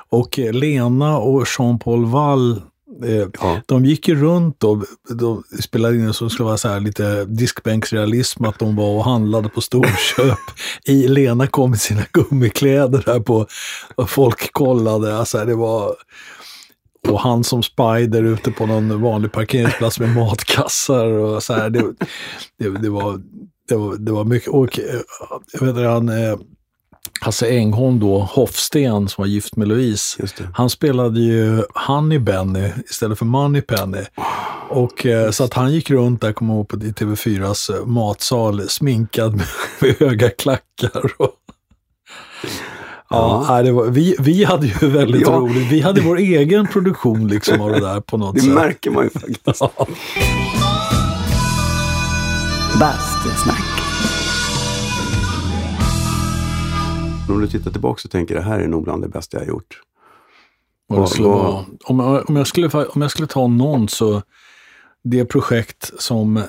Och Lena och Jean-Paul Wall, Ja. de gick ju runt och de spelade in som skulle vara så här lite diskbänksrealism, att de var och handlade på storköp. [laughs] I Lena kom i sina gummikläder där på, och folk kollade. Alltså det var, och han som spider ute på någon vanlig parkeringsplats med matkassar och så här. Det, det, det, var, det, var, det var mycket, och eh, jag vet inte, han, eh, Hasse Engholm då, Hoffsten som var gift med Louise, Just det. han spelade ju Honey Benny istället för Money Penny. Och så att han gick runt där, kommer jag ihåg, på i TV4s eh, matsal sminkad med, [laughs] med höga klackar. Och, ja, nej, det var, vi, vi hade ju väldigt Ja. roligt. Vi hade vår egen produktion liksom av det där på något Det sätt. märker man ju faktiskt. Ja. Bastusnack. Om du tittar tillbaka och tänker det här är nog bland det bästa jag har gjort. Vad det skulle vara. Om, jag, om, jag skulle, om jag skulle ta någon så det projekt som,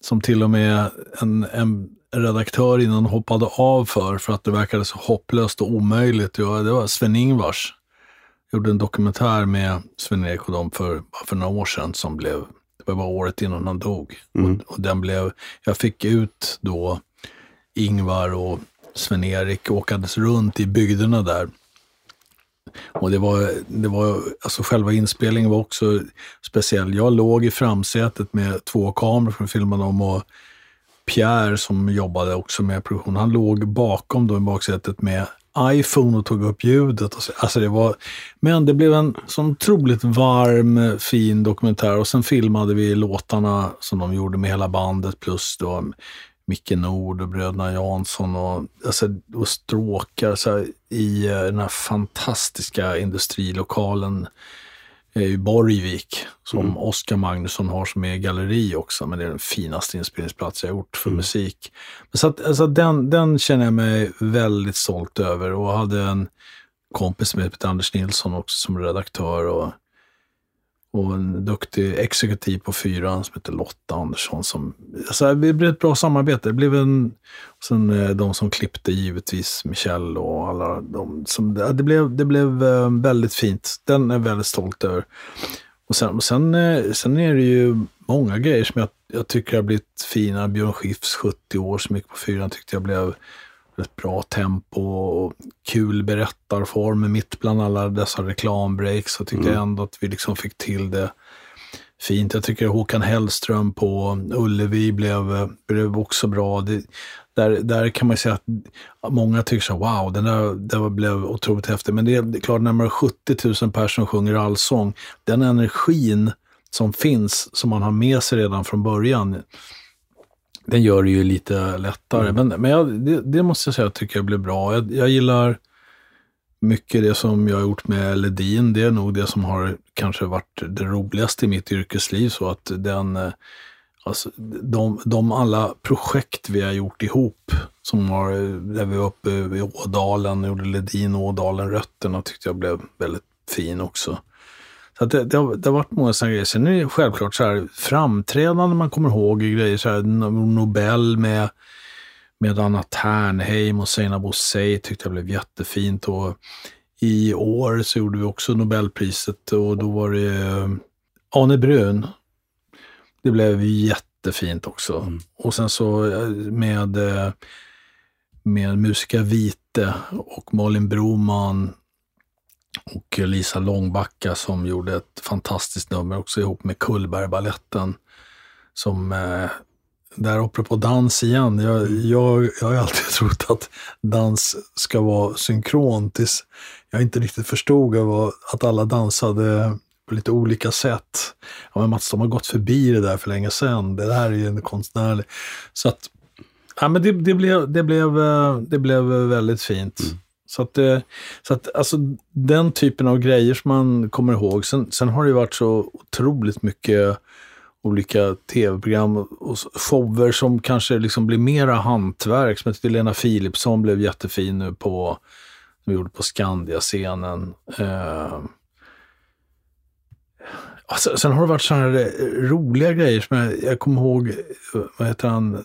som till och med en, en redaktör innan hoppade av för, för att det verkade så hopplöst och omöjligt. Ja, det var Sven-Ingvars. Gjorde en dokumentär med Sven-Erik och dem för, för några år sedan som blev, det var året innan han dog. Mm. Och, och den blev, jag fick ut då Ingvar och Sven-Erik åkandes runt i bygderna där. Och det var, det var, alltså själva inspelningen var också speciell. Jag låg i framsätet med två kameror för att filma dem och Pierre som jobbade också med produktion, han låg bakom då i baksätet med iPhone och tog upp ljudet. Alltså, alltså det var, men det blev en sån otroligt varm, fin dokumentär och sen filmade vi låtarna som de gjorde med hela bandet plus då Micke Nord och bröderna Jansson och, alltså, och stråkar så här, i eh, den här fantastiska industrilokalen eh, i Borgvik som Mm. Oskar Magnusson har som är galleri också, men det är den finaste inspelningsplats jag gjort för musik. Men Så att, alltså, den, den känner jag mig väldigt stolt över och hade en kompis heter Anders Nilsson också som redaktör och, och en duktig exekutiv på fyran som heter Lotta Andersson. Som, alltså, det blev ett bra samarbete. Det blev en, och sen eh, de som klippte givetvis, Michel och alla de som, det blev, det blev eh, väldigt fint. Den är jag väldigt stolt över. Och sen, och sen, eh, sen är det ju många grejer som jag, jag tycker har blivit fina. Björn Skifs 70 år som gick på fyran tyckte jag blev ett bra tempo och kul berättarform mitt bland alla dessa reklambreaks. Så tyckte jag ändå att vi liksom fick till det fint. Jag tycker Håkan Hellström på Ullevi blev, blev också bra. Det, där, där kan man säga att många tycker så wow, den där, det blev otroligt häftigt. Men det är, det är klart, närmare 70 000 personer sjunger allsång. Den energin som finns, som man har med sig redan från början, den gör det ju lite lättare. Mm. Men, men jag, det, det måste jag säga jag tycker jag blev bra. Jag, jag gillar mycket det som jag har gjort med Ledin. Det är nog det som har kanske varit det roligaste i mitt yrkesliv. Så att den, eh, alltså, de, de alla projekt vi har gjort ihop, som har, där vi var uppe i Ådalen, gjorde Ledin Ådalen Rötterna, tyckte jag blev väldigt fin också. Så det, det, har, det har varit många sådana grejer. Sen är det självklart så här, framträdande man kommer ihåg grejer, så här, Nobel med, med Anna Ternheim och Seinabo Sey tyckte jag blev jättefint. Och I år så gjorde vi också Nobelpriset och då var det eh, Arne Brun. Det blev jättefint också. Mm. Och sen så eh, med, eh, med Musika Vite och Malin Broman och Lisa Långbacka som gjorde ett fantastiskt nummer också ihop med Kullbergbaletten. Som, eh, där apropå dans igen, jag, jag, jag har ju alltid [laughs] trott att dans ska vara synkron tills jag inte riktigt förstod att alla dansade på lite olika sätt. Ja, men Mats, de har gått förbi det där för länge sedan. Det där är ju en konstnärlig... Så att, ja, men det, det, blev, det, blev, eh, det blev väldigt fint. Mm. Så att, eh, så att alltså, den typen av grejer som man kommer ihåg. Sen, sen har det ju varit så otroligt mycket olika tv-program och shower som kanske liksom blir mera hantverk. Som jag tyckte Lena Philipsson blev jättefin nu på, som vi gjorde på Skandia-scenen. Eh, alltså, sen har det varit sådana här eh, roliga grejer som jag, jag kommer ihåg, eh, vad heter han,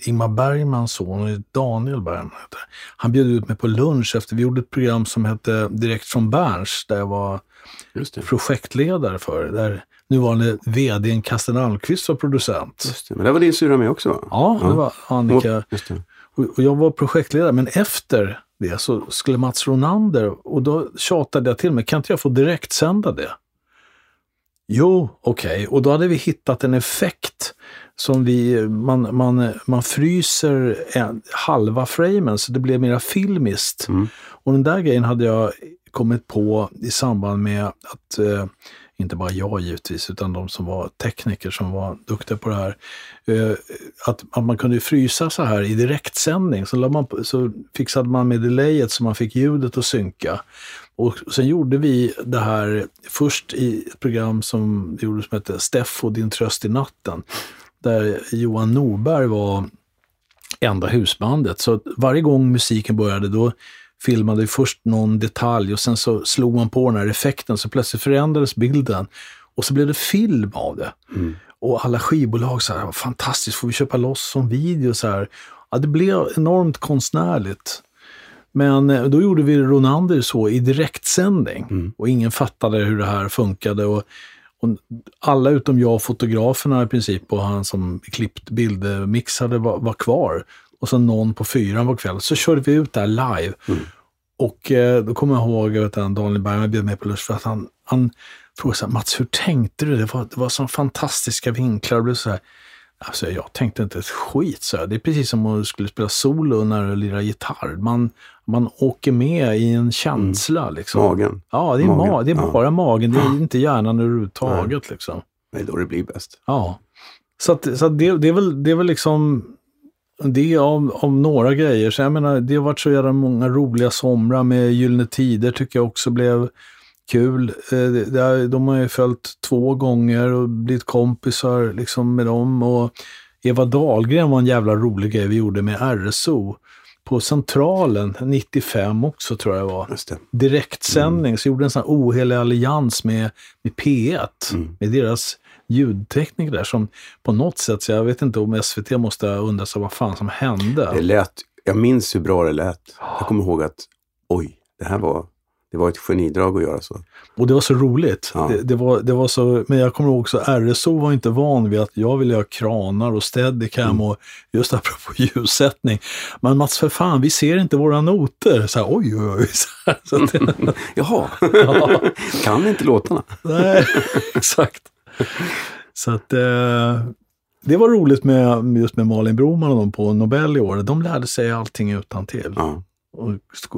Ingmar Bergmans son, Daniel Bergman heter. Han bjöd ut mig på lunch efter vi gjorde ett program som hette Direkt från Berns, där jag var projektledare för. Där nuvarande vdn Kasten Almqvist var producent. Just det. Men där var din syrra med också va? Ja, det var Annika. Och, och jag var projektledare, men efter det så skulle Mats Ronander, och då tjatade jag till mig, kan inte jag få direktsända det? Jo, okej. Och då hade vi hittat en effekt som vi, man, man, man fryser en, halva framen så det blev mera filmiskt. Mm. Och den där grejen hade jag kommit på i samband med att, eh, inte bara jag givetvis, utan de som var tekniker som var duktiga på det här, eh, att, att man kunde frysa så här i direktsändning. Så, man, så fixade man med delayet så man fick ljudet att synka. Och sen gjorde vi det här först i ett program som vi gjorde som hette Steffo, din tröst i natten. Där Johan Norberg var enda husbandet. Så varje gång musiken började då filmade vi först någon detalj och sen så slog man på den här effekten så plötsligt förändrades bilden. Och så blev det film av det. Och alla skivbolag så här, fantastiskt, får vi köpa loss som video? Så här. Ja, det blev enormt konstnärligt. Men eh, då gjorde vi Ronander så i direktsändning och ingen fattade hur det här funkade. Och alla utom jag och fotograferna i princip och han som klippt bildmixade var, var kvar. Och så någon på fyran var kväll. Så körde vi ut där live. Och eh, då kommer jag ihåg att Daniel Bergman bjöd mig på lunch för att han, han frågade så här, Mats hur tänkte du? Det var, det var så fantastiska vinklar. Det blev så här, Alltså, jag tänkte inte ett skit. Så här. Det är precis som om du skulle spela solo när du lirar gitarr. Man, man åker med i en känsla. Liksom. Magen. Ja, det är, Magen, ma- det är ja. bara magen. Det är inte hjärnan överhuvudtaget. Liksom. Det är då det blir bäst. Ja. Så, att, så att det, det, är väl, det är väl liksom det av, av några grejer. Så jag menar, det har varit så jävla många roliga somrar med Gyllene Tider tycker jag också blev kul. Eh, de har ju följt två gånger och blivit kompisar liksom med dem. Och Eva Dahlgren var en jävla rolig grej vi gjorde med RSO. På Centralen 95 också tror jag det var Just det. direktsändning, så gjorde en sån här ohelig allians med, med P1, med deras ljudtekniker där som på något sätt, så jag vet inte om SVT måste undra sig vad fan som hände. Det lät, jag minns hur bra det lät. Jag kommer ihåg att oj, det här var, det var ett genidrag att göra så. Och det var så roligt. Ja. Det, det, var, det var så, men jag kommer ihåg också, RSO var inte van vid att jag ville ha kranar och steadicam Mm. och just apropå [laughs] ljussättning. Men Mats, för fan, vi ser inte våra noter. Så här, oj, oj, oj. [laughs] Så att det, [laughs] Jaha, ja, kan inte låtarna. nej, exakt. Så att eh, det var roligt med just med Malin Broman och de på Nobel i år. De lärde sig allting utan till. Ja och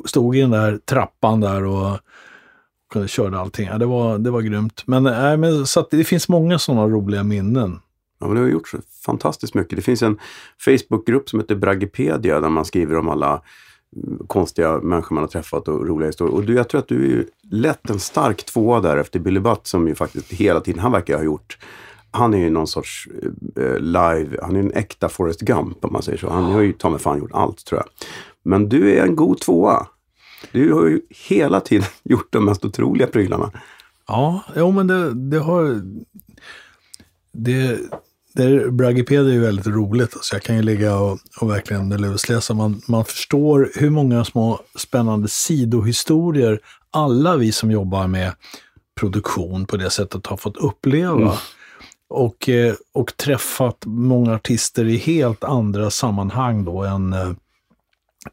stod i den där trappan där och kunde köra allting. Ja, det, var, det var grymt. Men, äh, men så att det finns många sådana roliga minnen. Ja, men det har gjort så fantastiskt mycket. Det finns en Facebookgrupp som heter Bragipedia där man skriver om alla mm, konstiga människor man har träffat och roliga historier. Och du, jag tror att du är ju lätt en stark tvåa där efter Billy Butt som ju faktiskt hela tiden, han verkar ha gjort han är ju någon sorts eh, live, han är en äkta Forrest Gump om man säger så. Han har ju ta mig fan gjort allt tror jag. Men du är en god tvåa. Du har ju hela tiden [laughs] gjort de mest otroliga prylarna. Ja, jo men det, det har... Det, det, Braggepedia är ju väldigt roligt. Alltså jag kan ju ligga och, och verkligen lusläsa. Man, man förstår hur många små spännande sidohistorier alla vi som jobbar med produktion på det sättet har fått uppleva. Mm. Och, eh, och träffat många artister i helt andra sammanhang då än, eh,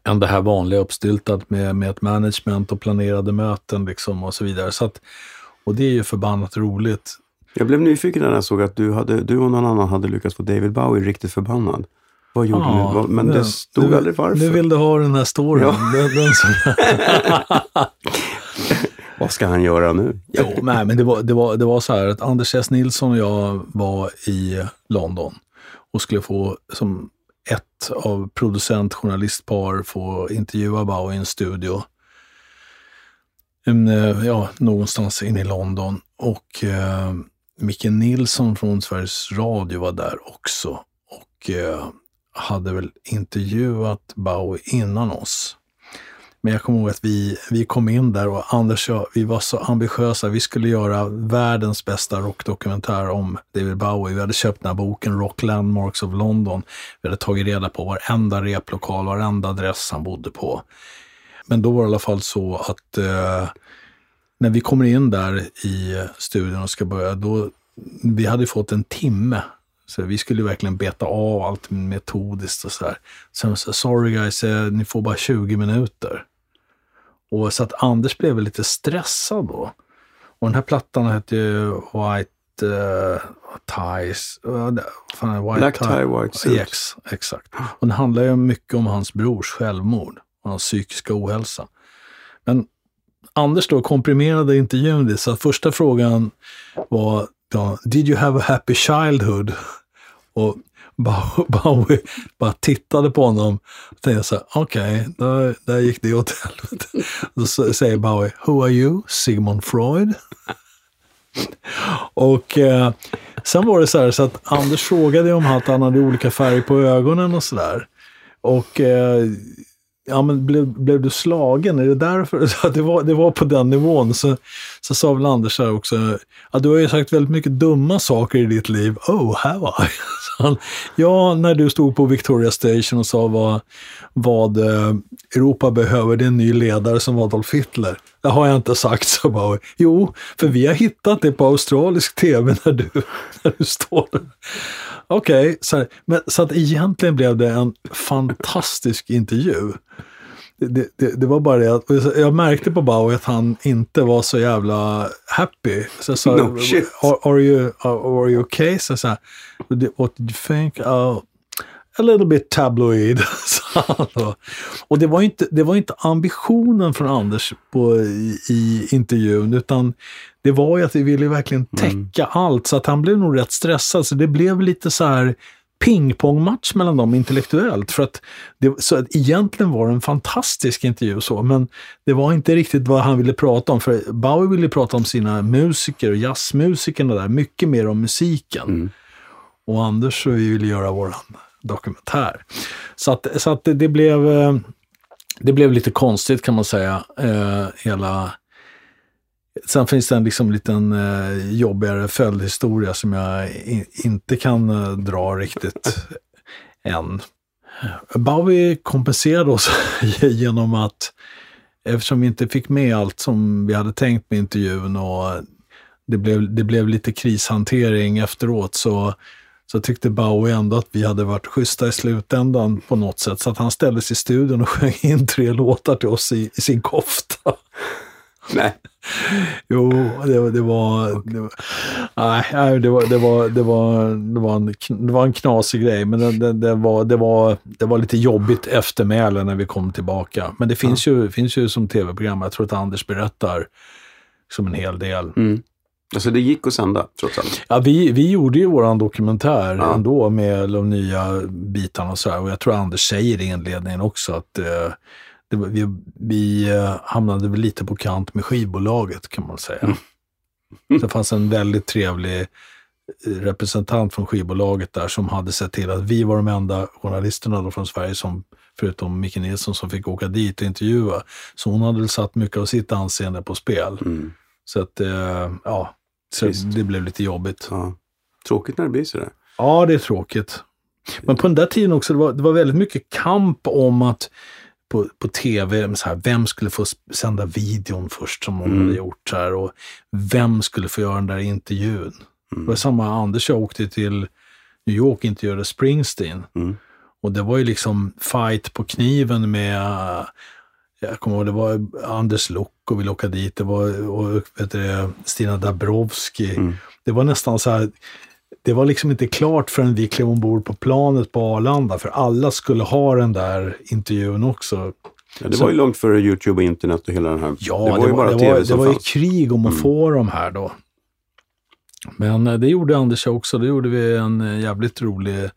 än det här vanliga uppstyltat med, med ett management och planerade möten liksom och så vidare. Så att, och det är ju förbannat roligt. Jag blev nyfiken när jag såg att du, hade, du och någon annan hade lyckats få David Bowie riktigt förbannad. Vad gjorde Ja, ni? Vad- Men det nu- stod nu, aldrig varför. Nu vill du ha den här storyn. Ja. Den, den som, [laughs] Vad ska han göra nu? jo, nej, men det var, det, var, det var så här att Anders S. Nilsson och jag var i London och skulle få som ett av producent journalistpar få intervjua Bowie i en studio. Eh, ja, någonstans inne i London. Och eh, Micke Nilsson från Sveriges Radio var där också. Och eh, hade väl intervjuat Bowie innan oss. Men jag kommer ihåg att vi, vi kom in där och Anders och jag, vi var så ambitiösa. Vi skulle göra världens bästa rockdokumentär om David Bowie. Vi hade köpt den här boken Rock Landmarks of London. Vi hade tagit reda på varenda replokal, varenda adress han bodde på. Men då var det i alla fall så att eh, när vi kommer in där i studion och ska börja, då, vi hade fått en timme. Så vi skulle verkligen beta av allt metodiskt och så här. Sen sa sorry guys, eh, ni får bara 20 minuter. Och så att Anders blev lite stressad då. Och den här plattan hette ju White uh, Ties. Uh, fan? White Black tie, white suit. Ex, exakt. Och den handlar ju mycket om hans brors självmord och hans psykiska ohälsa. Men Anders då komprimerade intervjun det, så första frågan var Did you have a happy childhood? Och Bowie [laughs] bara tittade på honom och tänkte så här, okej, där, där gick det åt helvete. [laughs] Då säger Bowie, Who are you? Sigmund Freud? [laughs] Och eh, sen var det så här så att Anders frågade om att han hade olika färg på ögonen och sådär. Och eh, ja, men blev, blev du slagen? Är det därför? [laughs] Så att det, var, det var på den nivån. Så, så sa väl Anders här också, ja, du har ju sagt väldigt mycket dumma saker i ditt liv. Oh, have I? [laughs] Han, ja, när du stod på Victoria Station och sa vad, vad eh, Europa behöver, det är en ny ledare som Adolf Hitler. Det har jag inte sagt, så bara, jo, för vi har hittat det på australisk tv när du, [laughs] när du står där. Okej, så, här, men så att egentligen blev det en fantastisk intervju. Det, det, det, var bara det att jag märkte på Bowie att han inte var så jävla happy. Så jag sa, No shit. are, are, you, are, are you okay? Så jag sa, what did you think? Oh, a little bit tabloid, [laughs] sa han då. Och det var inte, det var inte ambitionen från Anders på, i, i intervjun, utan det var ju att vi ville verkligen täcka allt, så att han blev nog rätt stressad. Så det blev lite så här pingpongmatch mellan dem intellektuellt. För att det, så att egentligen var det en fantastisk intervju så, men det var inte riktigt vad han ville prata om. För Bowie ville prata om sina musiker och jazzmusikerna där, mycket mer om musiken. Mm. Och Anders och vi ville göra våran dokumentär. Så att, så att det, det blev eh, det blev lite konstigt kan man säga, eh, hela Sen finns det en liksom liten eh, jobbigare följdhistoria som jag in, inte kan eh, dra riktigt än. Bowie kompenserade oss [laughs] genom att eftersom vi inte fick med allt som vi hade tänkt med intervjun och det blev, det blev lite krishantering efteråt så, så tyckte Bowie ändå att vi hade varit schyssta i slutändan på något sätt. Så att han ställde sig i studion och [laughs] sjöng in tre låtar till oss i, i sin kofta. Nej. Jo, det, det var... Det var nej, det var, det var, det var, det var, en, det var en knasig grej, men det, det, det, var, det, var, det var lite jobbigt eftermäle när vi kom tillbaka. Men det finns, ja. ju, finns ju som tv-program, jag tror att Anders berättar som en hel del. Mm. Alltså det gick att sända trots allt? Ja, vi, vi gjorde ju våran dokumentär ja. ändå med de nya bitarna och sådär. Och jag tror Anders säger i inledningen också att eh, det, vi, vi eh, hamnade väl lite på kant med skivbolaget kan man säga. Mm. Det fanns en väldigt trevlig eh, representant från skivbolaget där som hade sett till att vi var de enda journalisterna då från Sverige som, förutom Micke Nilsson, som fick åka dit och intervjua. Så hon hade väl satt mycket av sitt anseende på spel. Mm. Så att, eh, ja, så det blev lite jobbigt. Ja. Tråkigt när det blir sådär. Ja, det är tråkigt. Men på den där tiden också, det var, det var väldigt mycket kamp om att på, på tv, så här, vem skulle få sända videon först som någon mm. hade gjort. Så här, och vem skulle få göra den där intervjun. Mm. Det var samma, Anders jag åkte till New York och intervjuade Springsteen. Mm. Och det var ju liksom fight på kniven med, jag kommer ihåg, det var Anders Luck och ville åka dit. Det var och, vet du, Stina Dabrowski. Mm. Det var nästan så här, det var liksom inte klart förrän vi klev ombord på planet på Arlanda, för alla skulle ha den där intervjun också. Ja, det så, var ju långt före YouTube och internet och hela den här. Ja, det var, det ju bara det TV var, som det var ju krig om att mm. få de här då. Men eh, det gjorde Anders också. Då gjorde vi en eh, jävligt rolig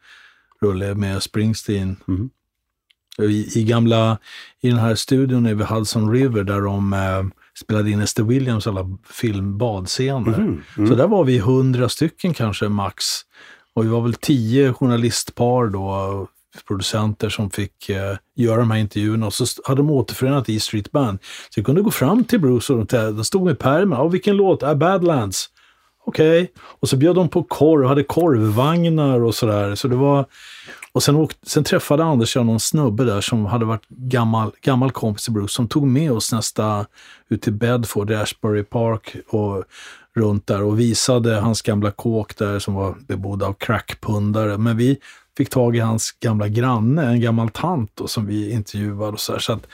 rulle med Springsteen. Mm. I, I, gamla, i den här studion vid Hudson River där de eh, spelade in Esther Williams alla filmbadscener. Mm, mm. Så där var vi hundra stycken kanske max. Och vi var väl tio journalistpar då, producenter som fick eh, göra de här intervjuerna. Och så hade de återförenat i Street Band. Så vi kunde gå fram till Bruce och de, de stod med pärmen. Ja, vilken låt? Äh, Badlands. Okej. Okay. Och så bjöd de på korv, hade korvvagnar och sådär. Så det var... Och sen, åkte, sen träffade Anders jag någon snubbe där som hade varit gammal, gammal kompis till Bruce som tog med oss nästa ut till Bedford, Ashbury Park och runt där och visade hans gamla kåk där som var bebodd av crackpundare. Men vi fick tag i hans gamla granne, en gammal tant då, som vi intervjuade och så här. Så att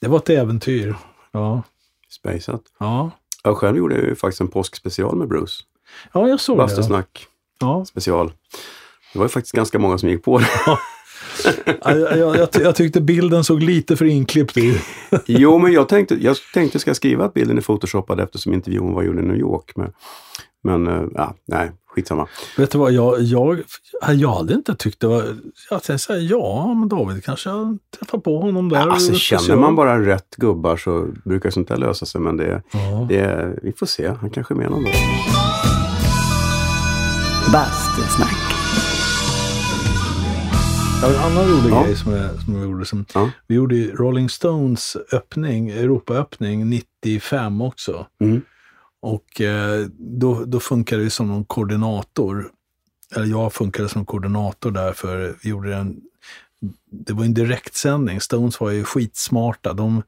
det var ett äventyr. Ja. Spejsat. Ja. Jag själv gjorde ju faktiskt en påskspecial med Bruce. Ja, jag såg Bastusnack. det. Ja. Special. Det var ju faktiskt ganska många som gick på det. jag, jag, jag, jag, tyckte bilden såg lite för inklippt ut. jo, men jag tänkte, jag tänkte ska skriva att bilden är photoshoppad eftersom intervjun var gjord i New York. Men, men eh, ja, nej, skitsamma. Vet du vad, jag, jag, jag hade inte tyckt det var... Jag tänkte säga, ja, men David kanske jag träffar på honom där. Ja, alltså, känner man bara rätt gubbar så brukar sånt där lösa sig. Men det, ja. det, vi får se, han kanske är med någon dag. Bastusnack. Ja, en annan rolig ja. grej som, jag, som vi gjorde. Som, ja. Vi gjorde Rolling Stones öppning, Europa-öppning 95 också. Mm. Och eh, då, då funkade vi som någon koordinator. Eller jag funkade som koordinator där för vi gjorde en det var en direktsändning. Stones var ju skitsmarta. De,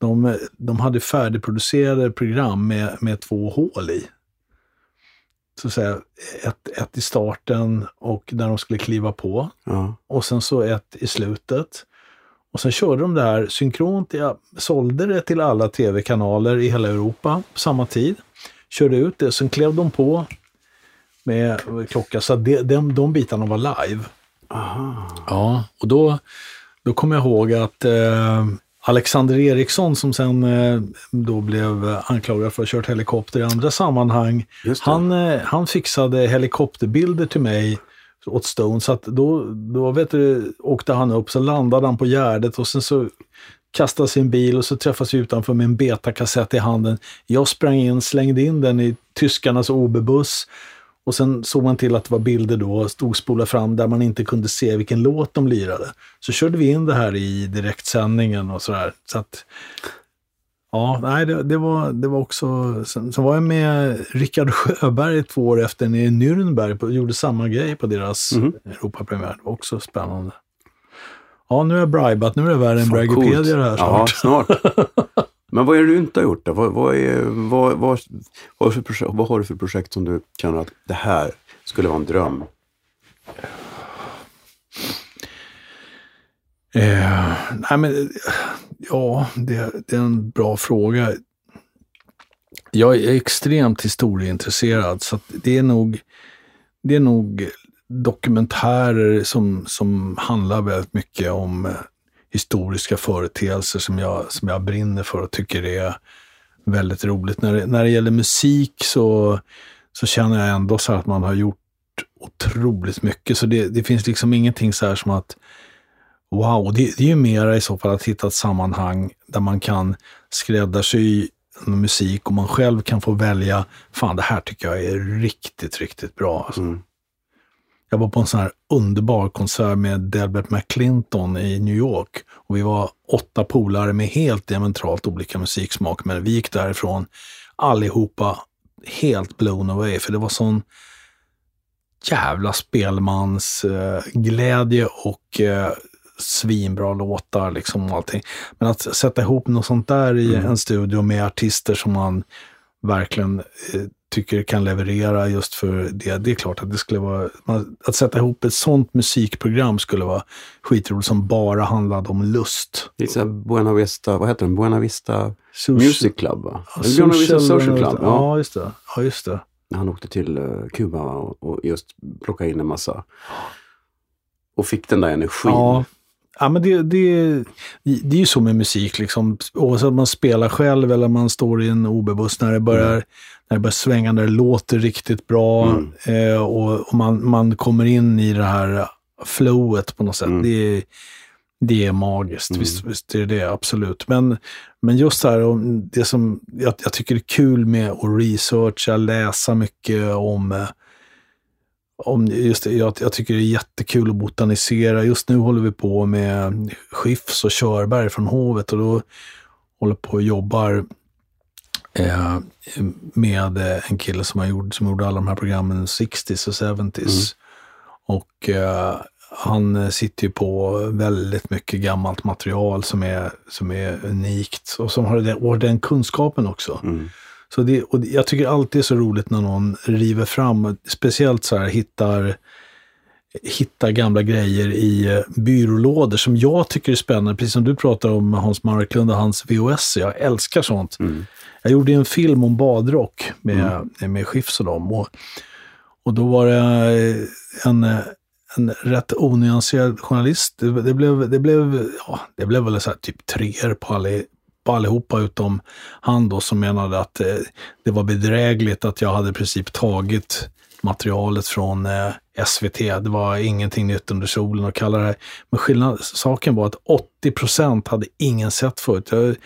de, de hade färdigproducerade program med, med två hål i så att säga, ett, ett i starten och när de skulle kliva på. Ja. Och sen så ett i slutet. Och sen körde de det här synkront, ja, sålde det till alla tv-kanaler i hela Europa på samma tid. Körde ut det, sen klev de på med klocka. Så det, de, de bitarna var live. Aha. Ja, och då, då kommer jag ihåg att eh, Alexander Eriksson som sen eh, då blev anklagad för att ha kört helikopter i andra sammanhang. Han, eh, han fixade helikopterbilder till mig åt Stone. Så att då, då vet du, åkte han upp, så landade han på Gärdet och sen så kastade sin bil och så träffas vi utanför med en betakassett i handen. Jag sprang in, slängde in den i tyskarnas OB-buss och sen såg man till att det var bilder då, stod spola fram där man inte kunde se vilken låt de lirade. Så körde vi in det här i direktsändningen och sådär. Så att, ja, nej, det, det, var, det var också... Sen, sen var jag med Rickard Sjöberg två år efter i Nürnberg och gjorde samma grej på deras mm. Europapremiär. Det var också spännande. Ja, nu är jag bribat. Nu är det värre än Bragopedia det här snart. Ja, snart. [laughs] Men vad är det du inte har gjort då? Vad, vad, är, vad, vad, vad, för projekt, vad har du för projekt som du känner att det här skulle vara en dröm? Eh, nej men, ja, det, det, är en bra fråga. Jag är extremt historieintresserad så det är nog, det är nog dokumentärer som, som handlar väldigt mycket om historiska företeelser som jag, som jag brinner för och tycker är väldigt roligt. När, när det gäller musik så, så känner jag ändå så att man har gjort otroligt mycket. Så det, det finns liksom ingenting så här som att wow, det, det är ju mera i så fall att hitta ett sammanhang där man kan skräddarsy musik och man själv kan få välja, fan det här tycker jag är riktigt, riktigt bra. Alltså. Mm. Jag var på en sån här underbar konsert med Delbert McClinton i New York. Och vi var åtta polare med helt diametralt olika musiksmak. Men vi gick därifrån allihopa helt blown away. För det var sån jävla spelmansglädje eh, och eh, svinbra låtar liksom och allting. Men att sätta ihop något sånt där i mm. en studio med artister som man verkligen eh, tycker kan leverera just för det. Det är klart att det skulle vara, att sätta ihop ett sånt musikprogram skulle vara skitroligt som bara handlade om lust. Det är Buena Vista, vad heter den? Buena Vista Social, Music Club va? Ja, Buena Vista Social Club. Ja. just det. Ja, just det. Han åkte till Kuba och, och just plockade in en massa och fick den där energin. Ja. Ja, men det, det, det är ju så med musik, liksom. oavsett om man spelar själv eller man står i en OB-buss när det börjar, mm. När det börjar svänga, när det låter riktigt bra mm. eh, och, och, man, man kommer in i det här flowet på något sätt. Mm. Det, det är magiskt, mm. visst, visst är det absolut. Men, men just det här, det som jag, jag tycker är kul med att researcha, läsa mycket om eh, om just det, jag, jag, tycker det är jättekul att botanisera. Just nu håller vi på med Skifs och Körberg från Hovet och då håller på och jobbar eh, med en kille som, har gjort, som gjorde alla de här programmen 60s och 70s. Mm. Och eh, han sitter ju på väldigt mycket gammalt material som är, som är unikt och som har den, och den kunskapen också. Mm. Så det, och jag tycker alltid det är så roligt när någon river fram, speciellt så här hittar, hittar gamla grejer i eh, byrålådor som jag tycker är spännande. Precis som du pratar om Hans Marklund och hans VHS. Jag älskar sånt. Mm. Jag gjorde en film om badrock med, mm. med Skifs och dem. Och, och då var det eh, en, en rätt onyanserad journalist. Det, det, blev, det, blev, ja, det blev väl så typ treor på alla, på allihopa utom han då som menade att eh, det var bedrägligt att jag hade i princip tagit materialet från eh, SVT. Det var ingenting nytt under solen och kalla det Men skillnad, saken var att 80 procent hade ingen sett förut. Jag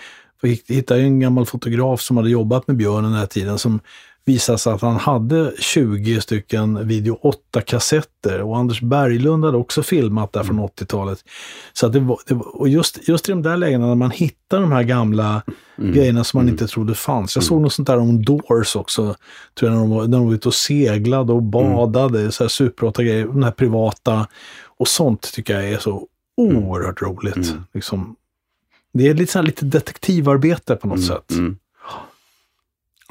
hittade en gammal fotograf som hade jobbat med Björn den här tiden som visade sig att han hade 20 stycken video 8-kassetter och Anders Berglund hade också filmat där från 80-talet. Mm. Så att det var, det var, och just, just i de där lägena när man hittar de här gamla mm. grejerna som man mm. inte trodde fanns. Jag såg mm. något sånt där om Doors också, tror jag, när de var, när de var ute och seglade och badade, mm. så här super grejer, de här privata. Och sånt tycker jag är så oerhört roligt. Mm. Liksom, det är lite, så här, lite detektivarbete på något sätt.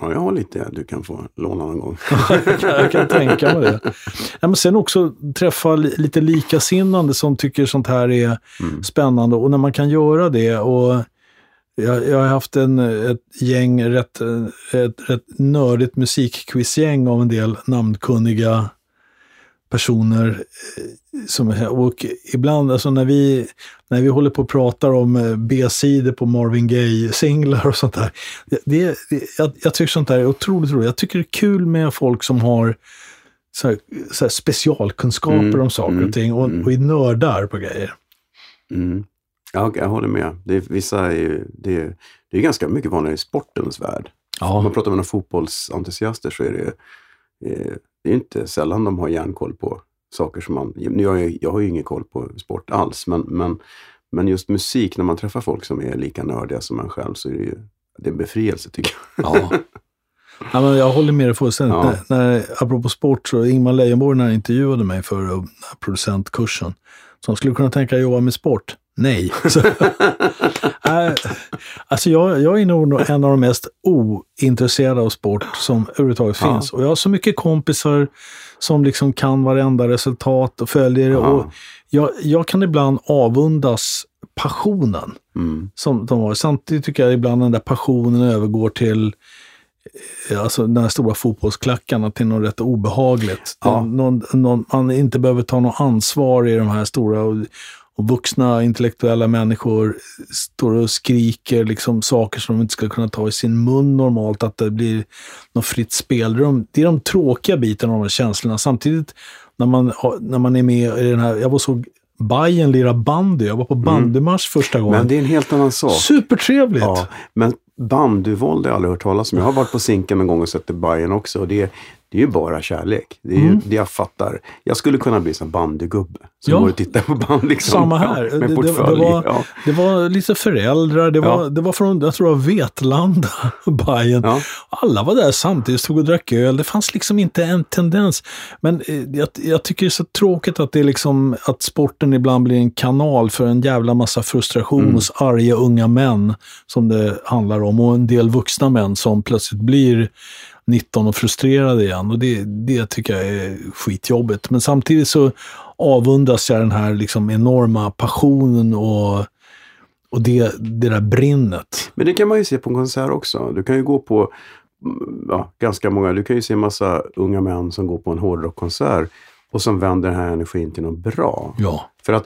Ja, jag har lite du kan få låna någon gång. [laughs] jag kan tänka mig det. Ja, men sen också träffa lite likasinnande som tycker sånt här är mm. spännande. Och när man kan göra det och jag, jag har haft en, ett gäng, rätt, ett rätt nördigt musikquizgäng av en del namnkunniga personer. Som, och ibland, alltså när vi, när vi håller på och pratar om eh, B-sidor på Marvin Gaye-singlar och sånt där. Det, det, jag, jag, tycker sånt där är otroligt roligt. Jag tycker det är kul med folk som har så här, så här specialkunskaper mm, om saker mm, och ting och, mm. och är nördar på grejer. Mm. Ja, jag håller med. Det är, vissa är, det, är, det är ganska mycket vanligare i sportens värld. Ja. Om man pratar med några fotbollsentusiaster så är det eh, det är inte sällan de har järnkoll på saker som man... Jag, jag har ju ingen koll på sport alls, men, men, men just musik, när man träffar folk som är lika nördiga som man själv, så är det ju det är en befrielse tycker jag. Ja. Ja, men jag håller med dig fullständigt. Ja. När, när, apropå sport, så Ingmar Leijonborg när han intervjuade mig för uh, producentkursen, som skulle kunna tänka jobba med sport? Nej. Så, [laughs] äh, alltså jag, jag är nog en av de mest ointresserade av sport som överhuvudtaget Ja. finns. Och jag har så mycket kompisar som liksom kan varenda resultat och följer det. Ja. Och jag, jag kan ibland avundas passionen Mm. som de har. Samtidigt tycker jag ibland den där passionen övergår till alltså den här stora fotbollsklackarna till något rätt obehagligt. Ja. Någon, någon, man inte behöver ta något ansvar i de här stora och, och vuxna intellektuella människor står och skriker liksom saker som de inte ska kunna ta i sin mun normalt, att det blir något fritt spel. Det är de, de tråkiga bitarna av de här känslorna. Samtidigt när man, när man är med i den här, jag var så Bajen lira bandy, jag var på bandymatch första gången. Men det är en helt annan sak. Supertrevligt! Ja, men bandyvåld har jag aldrig hört talas om. Jag har varit på Zinken en gång och sett det i Bayern också. Och det, är, det är ju bara kärlek. Det är ju det jag fattar. Jag skulle kunna bli en bandygubbe som Ja. går och tittar på band. Liksom. Samma här. Ja, med det, det, portfölj. det, var, ja. det var lite föräldrar, det var, det var från, jag tror det var Vetlanda, [laughs] Bajen. Alla var där samtidigt, stod och drack öl. Det fanns liksom inte en tendens. Men eh, jag, jag tycker det är så tråkigt att, det är liksom, att sporten ibland blir en kanal för en jävla massa frustration Mm. hos arga unga män, som det handlar om. Och en del vuxna män som plötsligt blir 19 och frustrerade igen. Och det, det tycker jag är skitjobbigt. Men samtidigt så avundas jag den här liksom enorma passionen och, och det, det där brinnet. Men det kan man ju se på en konsert också. Du kan ju gå på mm, ja, ganska många. Du kan ju se massa unga män som går på en hårdrockkonsert och som vänder den här energin till något bra. Ja, För att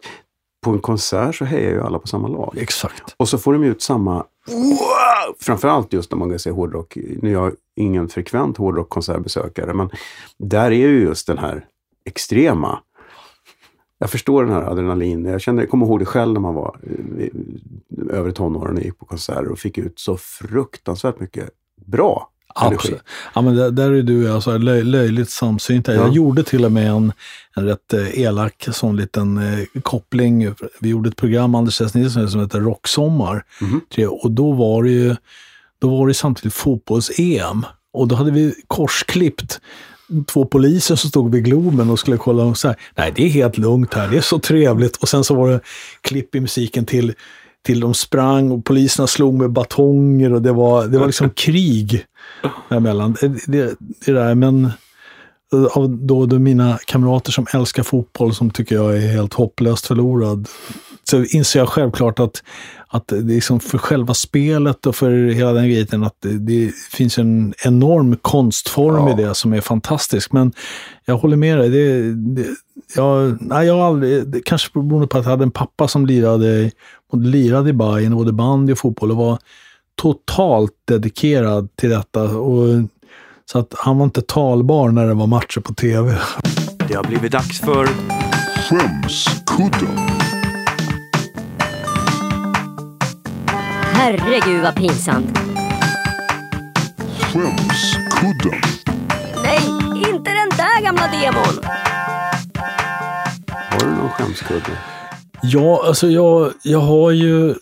på en konsert så hejar ju alla på samma lag. exakt. Och så får de ut samma wow! Framförallt just när man kan se hårdrock. Nu är jag ingen frekvent hårdrockkonsertbesökare, men där är ju just den här extrema. Jag förstår den här adrenalinen. Jag, jag kommer ihåg det själv när man var eh, över tonåren och gick på konserter och fick ut så fruktansvärt mycket bra. Absolut. Ja, men där, är du och jag så här löj, löjligt samsynta. Ja. Jag gjorde till och med en, en rätt eh, elak sån liten eh, koppling. Vi gjorde ett program, Anders S. Nilsson, som heter Rocksommar. Tre- Och då var det ju då var det samtidigt fotbolls-EM. Och då hade vi korsklippt två poliser som stod vid Globen och skulle kolla och så här, nej det är helt lugnt här, det är så trevligt. Och sen så var det klipp i musiken till, till de sprang och poliserna slog med batonger och det var, det var liksom [laughs] krig däremellan. Det, det, det där, men av då, då mina kamrater som älskar fotboll som tycker jag är helt hopplöst förlorad, så inser jag självklart att, att det liksom för själva spelet och för hela den grejen att det, det finns en enorm konstform Ja. i det som är fantastisk. Men jag håller med dig. Det, det, jag, nej, jag aldrig, det kanske beroende på att jag hade en pappa som lirade, lirade i Bayern, både bandy och fotboll och var totalt dedikerad till detta. Och, så att han var inte talbar när det var matcher på tv. Det har blivit dags för Skämskudden. Herregud vad pinsamt. Skämskudden. Nej, inte den där gamla demon. Har du någon skämskudde? Ja, alltså jag, jag har ju...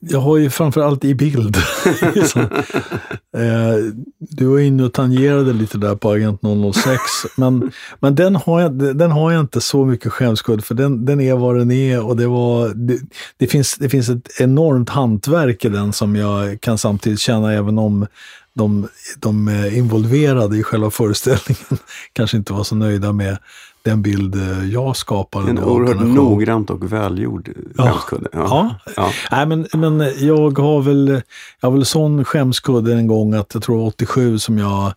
Jag har ju framförallt i bild. [laughs] Eh, du var inne och tangerade lite där på Agent 006. men men den, har jag, den har jag inte så mycket skämskudde för den, den är vad den är. Och det, var, det, det, finns, det finns ett enormt hantverk i den som jag kan samtidigt känna även om de, de eh, involverade i själva föreställningen [laughs] kanske inte var så nöjda med den bild eh, jag skapade. En då oerhört noggrant och välgjord Ja. skämskudde. Ja. Ja. Nej, men, men jag har väl, jag har väl sån skämskudde en gång att jag tror 87 som jag,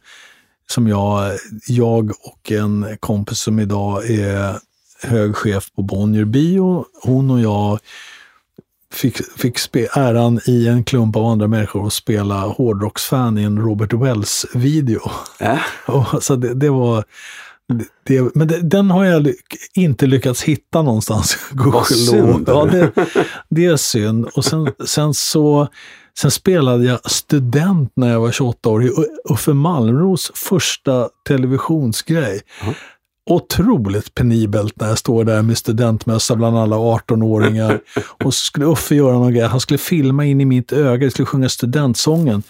som jag, jag och en kompis som idag är hög chef på Bonnier Bio, hon och jag fick, fick äran i en klump av andra människor att spela hårdrocksfan i en Robert Wells-video. Äh, [laughs] så det, det var... Det, men det, den har jag inte lyckats hitta någonstans. [laughs] gudskelov. synd. Ja, det, det är synd. Och sen, sen så sen spelade jag student när jag var 28 år i Uffe Malmros första televisionsgrej. Otroligt penibelt när jag står där med studentmössa bland alla 18-åringar. [laughs] Och så skulle Uffe göra någon grej. Han skulle filma in i mitt öga. Jag skulle sjunga studentsången.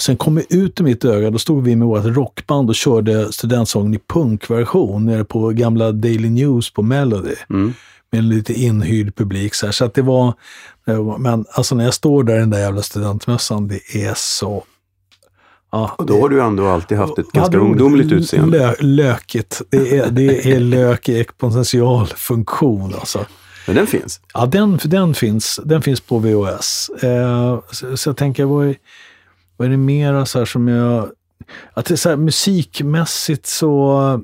Sen kom vi ut ur mitt öga, då stod vi med vårt rockband och körde studentsången i punkversion nere på gamla Daily News på Melody. mm. med en lite inhyrd publik. Så, här. så att det var, men alltså när jag står där i den där jävla studentmössan, det är så Ja, och då har du ändå alltid haft ett ganska ungdomligt utseende. Lö, lökigt. Det är, det är lök i exponential funktion alltså. Men den finns. Ja, den, den, finns, den finns på VHS. Eh, så, så jag tänker, vad är, vad är det mera så här som jag... Att det är så här, musikmässigt så...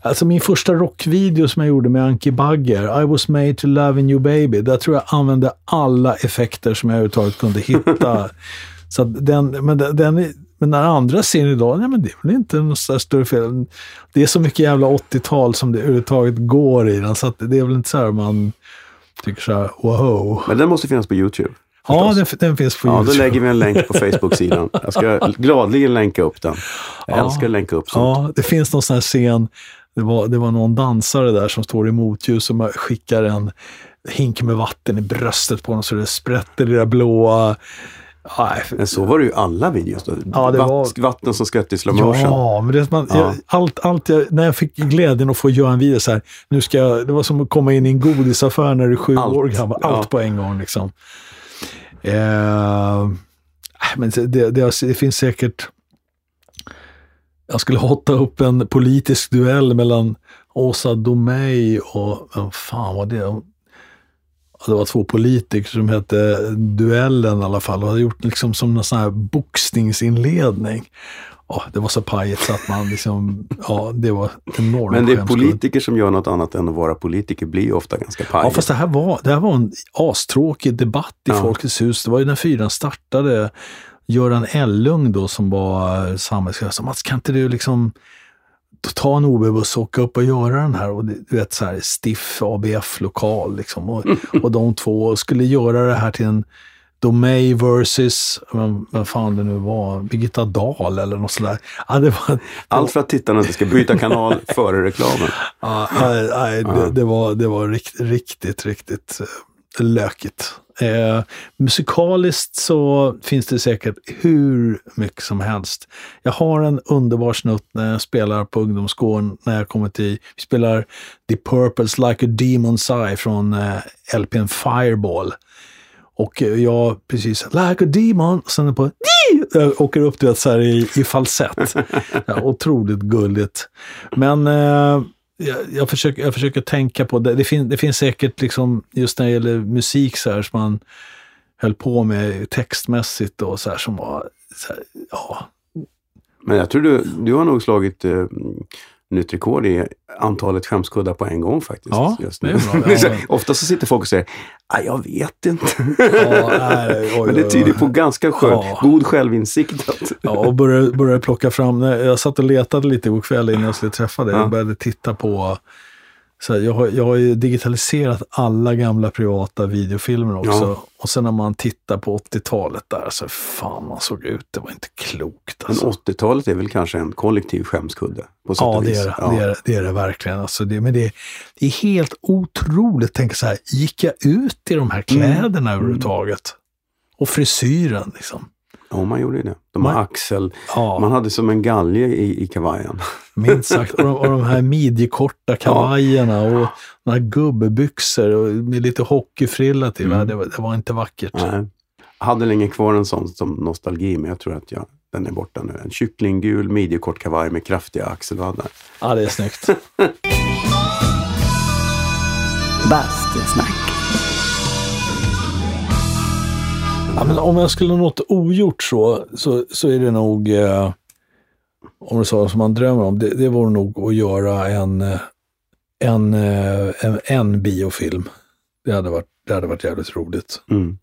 Alltså min första rockvideo som jag gjorde med Anki Bagger, I was made to love you baby, där tror jag använde alla effekter som jag överhuvudtaget kunde hitta. [laughs] så den, men den, den men när andra ser den idag, nej men det är väl inte något större fel. Det är så mycket jävla 80-tal som det överhuvudtaget går i den, så det är väl inte så här man tycker så här, wow. Men den måste finnas på YouTube. Ja, den, den finns på Ja, då YouTube. lägger vi en länk på Facebook-sidan. Jag ska [laughs] gladligen länka upp den. Jag Ja. älskar att länka upp sånt. Ja, det finns någon sån här scen, det var, det var någon dansare där som står i motljus och skickar en hink med vatten i bröstet på honom så det sprätter i det där blåa. Nej, Men så var det ju alla videos. Då. Ja, det Vatt, var- Vatten som skvätt i slow motion. Ja, men det, man, Ja. jag, allt, allt jag, när jag fick glädjen att få göra en video så här, nu ska jag, det var som att komma in i en godisaffär när du är sju Allt. år gammal. Allt Ja. på en gång liksom. Eh, äh, men det, det, det, finns säkert, jag skulle hotta upp en politisk duell mellan Åsa Domeij och, vem fan var det? Det var två politiker som hette Duellen i alla fall och hade gjort liksom som en sån här boxningsinledning. Ja, det var så pajigt så att man liksom, ja det var enormt Men det är politiker som gör något annat än att vara politiker blir ju ofta ganska pajiga. Ja, fast det här var, det här var en astråkig debatt i Ja. Folkets hus. Det var ju när fyran startade. Göran Ellung då som var samhällschef sa, Mats kan inte du liksom ta en OB-buss och åka upp och göra den här? Och det- du vet så här stiff ABF-lokal liksom. Och, [laughs] och de två skulle göra det här till en Domey versus, vem fan det nu var, Birgitta Dahl eller något sådär. Ja, det var, Allt för att tittarna inte ska byta kanal [laughs] före reklamen. Ja, nej, nej, det, det var, det var rikt, riktigt, riktigt eh, lökigt. Eh, musikaliskt så finns det säkert hur mycket som helst. Jag har en underbar snutt när jag spelar på ungdomsgården när jag kommer till, vi spelar The Purples Like a Demon's Eye från eh, LPn Fireball. Och eh, jag precis, like a demon, och sen på, jag åker upp du vet, så här i, i falsett. [laughs] Ja, otroligt gulligt. Men eh, jag, jag, försöker, jag försöker tänka på, det, det, fin, det finns säkert liksom, just när det gäller musik så här som man höll på med textmässigt och så här som var, så här, ja, Men jag tror du, du har nog slagit eh, nytt rekord i antalet skämskuddar på en gång faktiskt. Ja, just nu. [laughs] Ofta så sitter folk och säger, "Ah, jag vet inte. ja [laughs] nej, oj, Men det tyder på ganska skön, Ja. god självinsikt. Ja, och började, började plocka fram, jag satt och letade lite igår kväll innan jag skulle träffa dig. Ja. Jag började titta på, så här, jag, har, jag har ju digitaliserat alla gamla privata videofilmer också. Ja. Och sen när man tittar på 80-talet där, så fan man såg ut, det var inte klokt men alltså. 80-talet är väl kanske en kollektiv skämskudde? På Ja, det är det, det, är, det, det är det verkligen. Alltså det, men det, det är helt otroligt. Tänk så här, gick jag ut i de här kläderna överhuvudtaget? Och frisyren liksom. Ja, man gjorde ju det. De Man- axel, Ja. man hade som en galge i, i kavajen. Minst sagt. Och de, och de här [laughs] midjekorta kavajerna och några gubbebyxor och med lite hockeyfrilla till. va? Det, var, det var inte vackert. Nej. Jag hade länge kvar en sån som nostalgi, men jag tror att jag, den är borta nu. En kycklinggul midjekort kavaj med kraftiga axelvaddar. Ja, det är snyggt. [laughs] Bastusnack. Ja, men om jag skulle något ogjort så, så, så är det nog, eh, om det är så som man drömmer om, det, det vore nog att göra en, eh, en, eh, en, en biofilm. Det hade, varit, det hade varit jävligt roligt. Mm.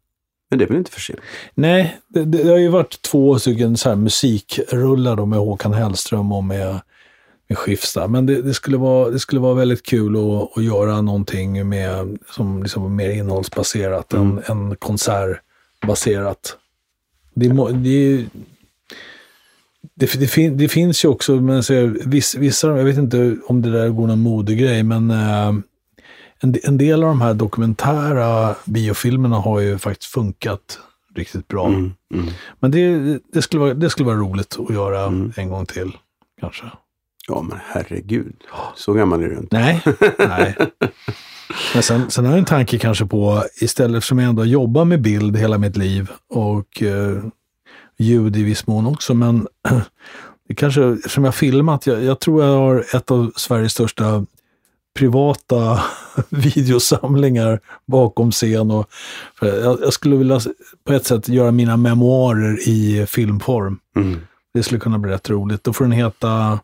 Men det är väl inte för sent? Nej, det, det, det har ju varit två stycken så här musikrullar då med Håkan Hellström och med, med Skifstad. Men det, det, skulle vara, det skulle vara väldigt kul att, att göra någonting med, som liksom mer innehållsbaserat än, än konsertbaserat. Det, är det, är- det, det, fin, det finns ju också, men så, vissa, vissa, jag vet inte om det där går någon modegrej, men eh, en, en del av de här dokumentära biofilmerna har ju faktiskt funkat riktigt bra. Mm. Mm. Men det, det, skulle vara, det skulle vara roligt att göra Mm. en gång till, kanske. Ja, men herregud. Så gammal är du inte. Nej, nej. [laughs] Men sen, sen har jag en tanke kanske på, istället som jag ändå jobbar med bild hela mitt liv och eh, ljud i viss mån också, men [clears throat] det kanske, som jag filmat, jag, jag tror jag har ett av Sveriges största privata [laughs] videosamlingar bakom scen. Och, jag, jag, skulle vilja på ett sätt göra mina memoarer i filmform. Mm. Det skulle kunna bli rätt roligt. Då får den heta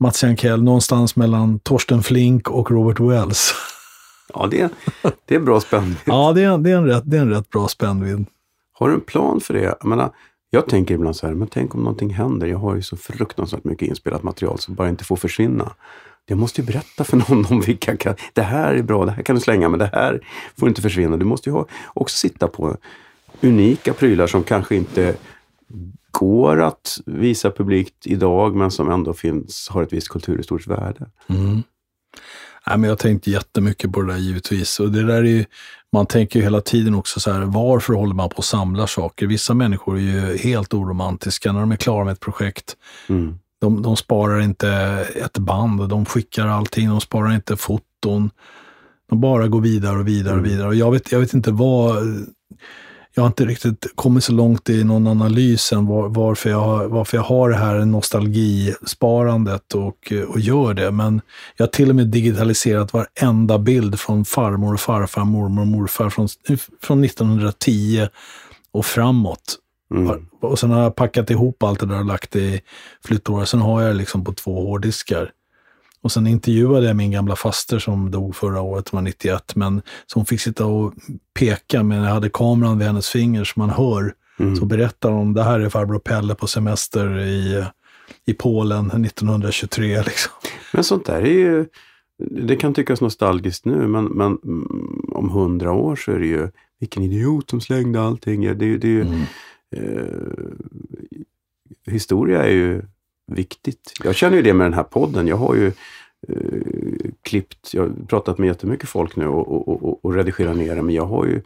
Mats Jankell, någonstans mellan Torsten Flink och Robert Wells. [laughs] Ja, det, det är bra spännvidd. ja, det är, det, är en rätt, det är en rätt bra spännvidd. Har du en plan för det? Jag, menar, jag tänker ibland så här, men tänk om någonting händer. Jag har ju så fruktansvärt mycket inspelat material som bara inte får försvinna. Jag måste ju berätta för [laughs] någon om vilka kan, det här är bra, det här kan du slänga, men det här får inte försvinna. Du måste ju ha, också sitta på unika prylar som kanske inte går att visa publikt idag, men som ändå finns, har ett visst kulturhistoriskt värde. Mm. Nej, men jag har tänkt jättemycket på det där givetvis. Och det där är ju, man tänker ju hela tiden också så här, varför håller man på att samla saker? Vissa människor är ju helt oromantiska när de är klara med ett projekt. Mm. De, de sparar inte ett band, de skickar allting, de sparar inte foton. De bara går vidare och vidare och Mm. vidare. Och jag vet, jag vet inte vad... Jag har inte riktigt kommit så långt i någon analys än var, varför, jag, har- varför jag har det här nostalgisparandet och, och gör det. Men jag har till och med digitaliserat varenda bild från farmor och farfar, mormor och morfar från, från 1910 och framåt. Mm. Och sen har jag packat ihop allt det där och lagt det i flyttlådor. Sen har jag det liksom på två hårddiskar. Och sen intervjuade jag min gamla faster som dog förra året, hon var 91, men som fick sitta och peka, men jag hade kameran vid hennes finger så man hör. Mm. Så berättar hon, det här är farbror Pelle på semester i, i Polen 1923. [laughs] Liksom. Men sånt där är ju, det kan tyckas nostalgiskt nu, men, men om hundra år så är det ju, vilken idiot som slängde allting. Det, det ju, Mm. eh, historia är ju viktigt. Jag känner ju det med den här podden. Jag har ju eh, klippt, jag har pratat med jättemycket folk nu och, och, och, och redigerat ner det, men jag har ju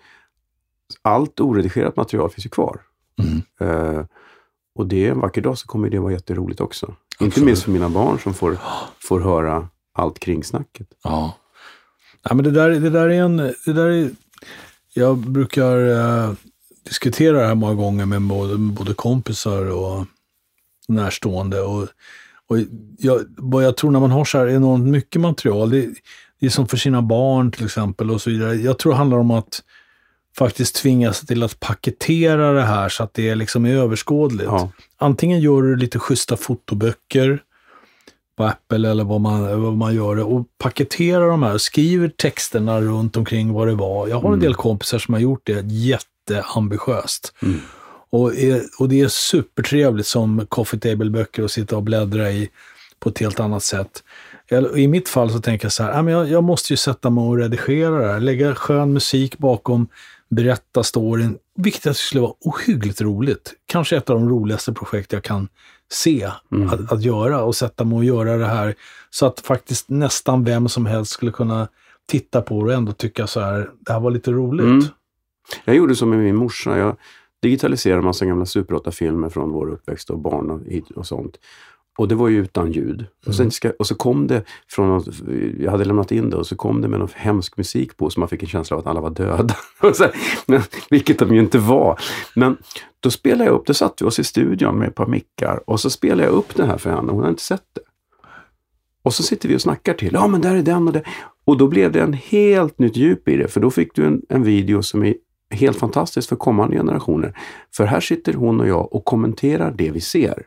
allt oredigerat material finns ju kvar. Mm. Eh, och det en vacker dag så kommer det vara jätteroligt också. Inte Absolut. minst för mina barn som får, får höra allt kring snacket. Ja. ja men det, där, det där är en... Det där är, jag brukar eh, diskutera det här många gånger med både, både kompisar och närstående. Och, och jag, vad jag tror när man har så här enormt mycket material, det, det är som för sina barn till exempel och så vidare. Jag tror det handlar om att faktiskt tvinga sig till att paketera det här så att det liksom är överskådligt. Ja. Antingen gör du lite schyssta fotoböcker på Apple eller vad man, vad man gör det och paketerar de här, skriver texterna runt omkring vad det var. Jag har en del kompisar som har gjort det jätteambitiöst. Mm. Och, är, och det är supertrevligt som coffee table-böcker att sitta och bläddra i på ett helt annat sätt. I mitt fall så tänker jag så här, "Ja, men jag, jag måste ju sätta mig och redigera det här, lägga skön musik bakom, berätta storyn, vilket jag skulle vara ohyggligt roligt. Kanske ett av de roligaste projekt jag kan se Mm. att, att göra och sätta mig och göra det här så att faktiskt nästan vem som helst skulle kunna titta på det och ändå tycka så här, det här var lite roligt. Mm. Jag gjorde som med min morsa. Jag digitaliserade en massa gamla Super 8-filmer från vår uppväxt och barn och, och sånt. Och det var ju utan ljud. Och, sen ska, och så kom det från något, jag hade lämnat in det och så kom det med någon hemsk musik på så man fick en känsla av att alla var döda. [laughs] Men, vilket de ju inte var. Men då spelade jag upp, då satt vi oss i studion med ett par mickar och så spelade jag upp den här för henne. Hon har inte sett det. Och så sitter vi och snackar till. Ja, men där är den och det. Och då blev det en helt nytt djup i det. För då fick du en, en video som är helt fantastisk för kommande generationer. För här sitter hon och jag och kommenterar det vi ser.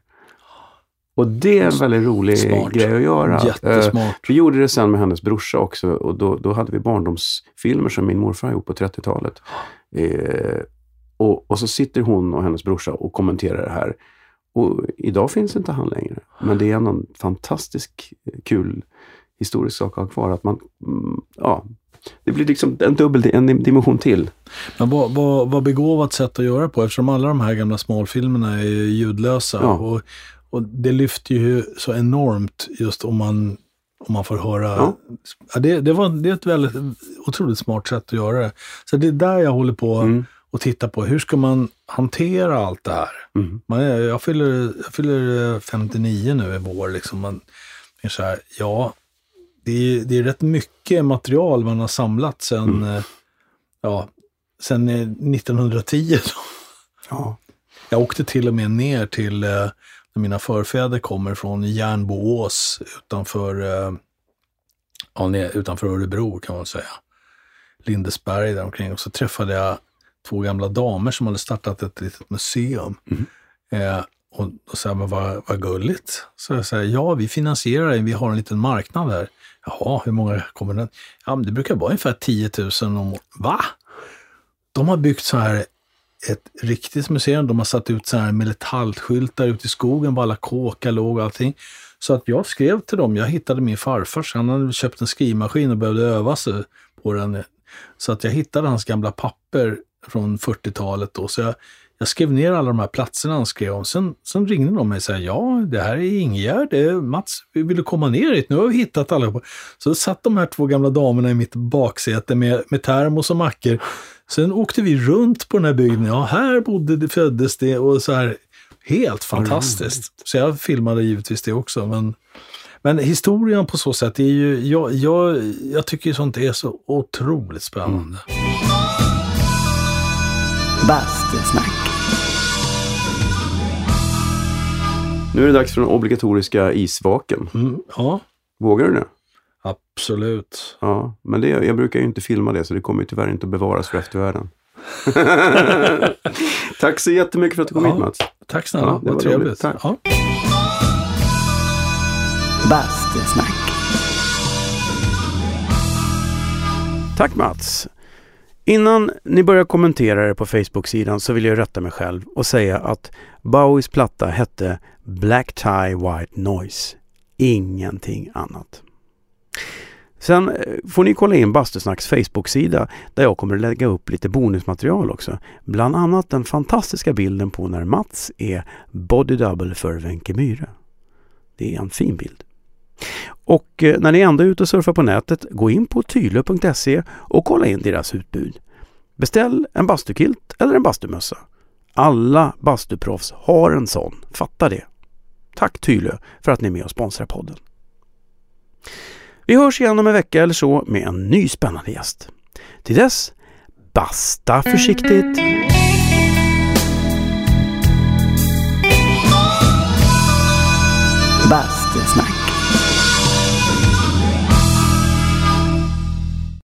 Och det är en väldigt rolig Smart. grej att göra. Eh, Jättesmart. vi gjorde det sen med hennes brorsa också och då, då hade vi barndomsfilmer som min morfar gjort på 30-talet. Eh, och, och så sitter hon och hennes brorsa och kommenterar det här. Och idag finns inte han längre. Men det är någon fantastisk eh, kul historisk sak att ha kvar. Att man, mm, ja, det blir liksom en dubbel en dimension till. Men vad, vad, vad begåvat sätt att göra på eftersom alla de här gamla smalfilmerna är ljudlösa. Ja. Och, och det lyfter ju så enormt just om man, om man får höra. Ja. Ja, det, det, var, det är ett väldigt otroligt smart sätt att göra det. Så det är där jag håller på Mm. och tittar på. Hur ska man hantera allt det här? Mm. Man är, jag, fyller, jag fyller eh, 59 nu i vår. Liksom. Man är så här, ja, det är, det är rätt mycket material man har samlat sen, eh, ja, eh, 1910. Då. Ja. Jag åkte till och med ner till eh, mina förfäder kommer från, Järnboås utanför, eh, ja, utanför Örebro kan man säga. Lindesberg där omkring. Och så träffade jag två gamla damer som hade startat ett litet museum. Eh, och då sa jag, men vad, vad gulligt. Så jag säger, ja vi finansierar det, vi har en liten marknad här. Jaha, hur många kommer den? Ja, men det brukar vara ungefär 10 000 om året. Va? De har byggt så här ett riktigt museum. De har satt ut så här metallskyltar ute i skogen var alla kåkar låg och allting. Så att jag skrev till dem, jag hittade min farfar, han hade köpt en skrivmaskin och behövde öva sig på den. Så att jag hittade hans gamla papper från 40-talet då. Så jag, jag skrev ner alla de här platserna han skrev om. Sen, sen ringde de mig och sa, ja det här är Ingegärd, det är Mats, vi vill du komma ner hit? Nu har vi hittat alla. Så satt de här två gamla damerna i mitt baksäte med, med termos och mackor. Sen åkte vi runt på den här bygden. Ja, här bodde det, föddes det och så här. Helt fantastiskt. Så jag filmade givetvis det också. Men, men historien på så sätt är ju, jag, jag, jag tycker sånt är så otroligt spännande. Bastusnack. Nu är det dags för den obligatoriska isvaken. Mm, ja, Vågar du det? absolut. Ja, men det, jag brukar ju inte filma det så det kommer ju tyvärr inte att bevaras för eftervärlden. [laughs] Tack så jättemycket för att du kom Ja. hit Mats. Tack snälla, Ja, det vad var trevligt. Tack. Ja. Bastusnack. Tack Mats! Innan ni börjar kommentera det på Facebook-sidan så vill jag rätta mig själv och säga att Bowies platta hette Black Tie White Noise. Ingenting annat. Sen eh, får ni kolla in Bastusnacks Facebook-sida där jag kommer att lägga upp lite bonusmaterial också. Bland annat den fantastiska bilden på när Mats är body double för Wenche Myhre. Det är en fin bild. Och eh, när ni ändå är ute och surfar på nätet, gå in på tylö.se och kolla in deras utbud. Beställ en bastukilt eller en bastumössa. Alla bastuproffs har en sån, fatta det. Tack Tylö för att ni är med och sponsrar podden. Vi hörs igen om en vecka eller så med en ny spännande gäst. Till dess, basta försiktigt! Bastusnack.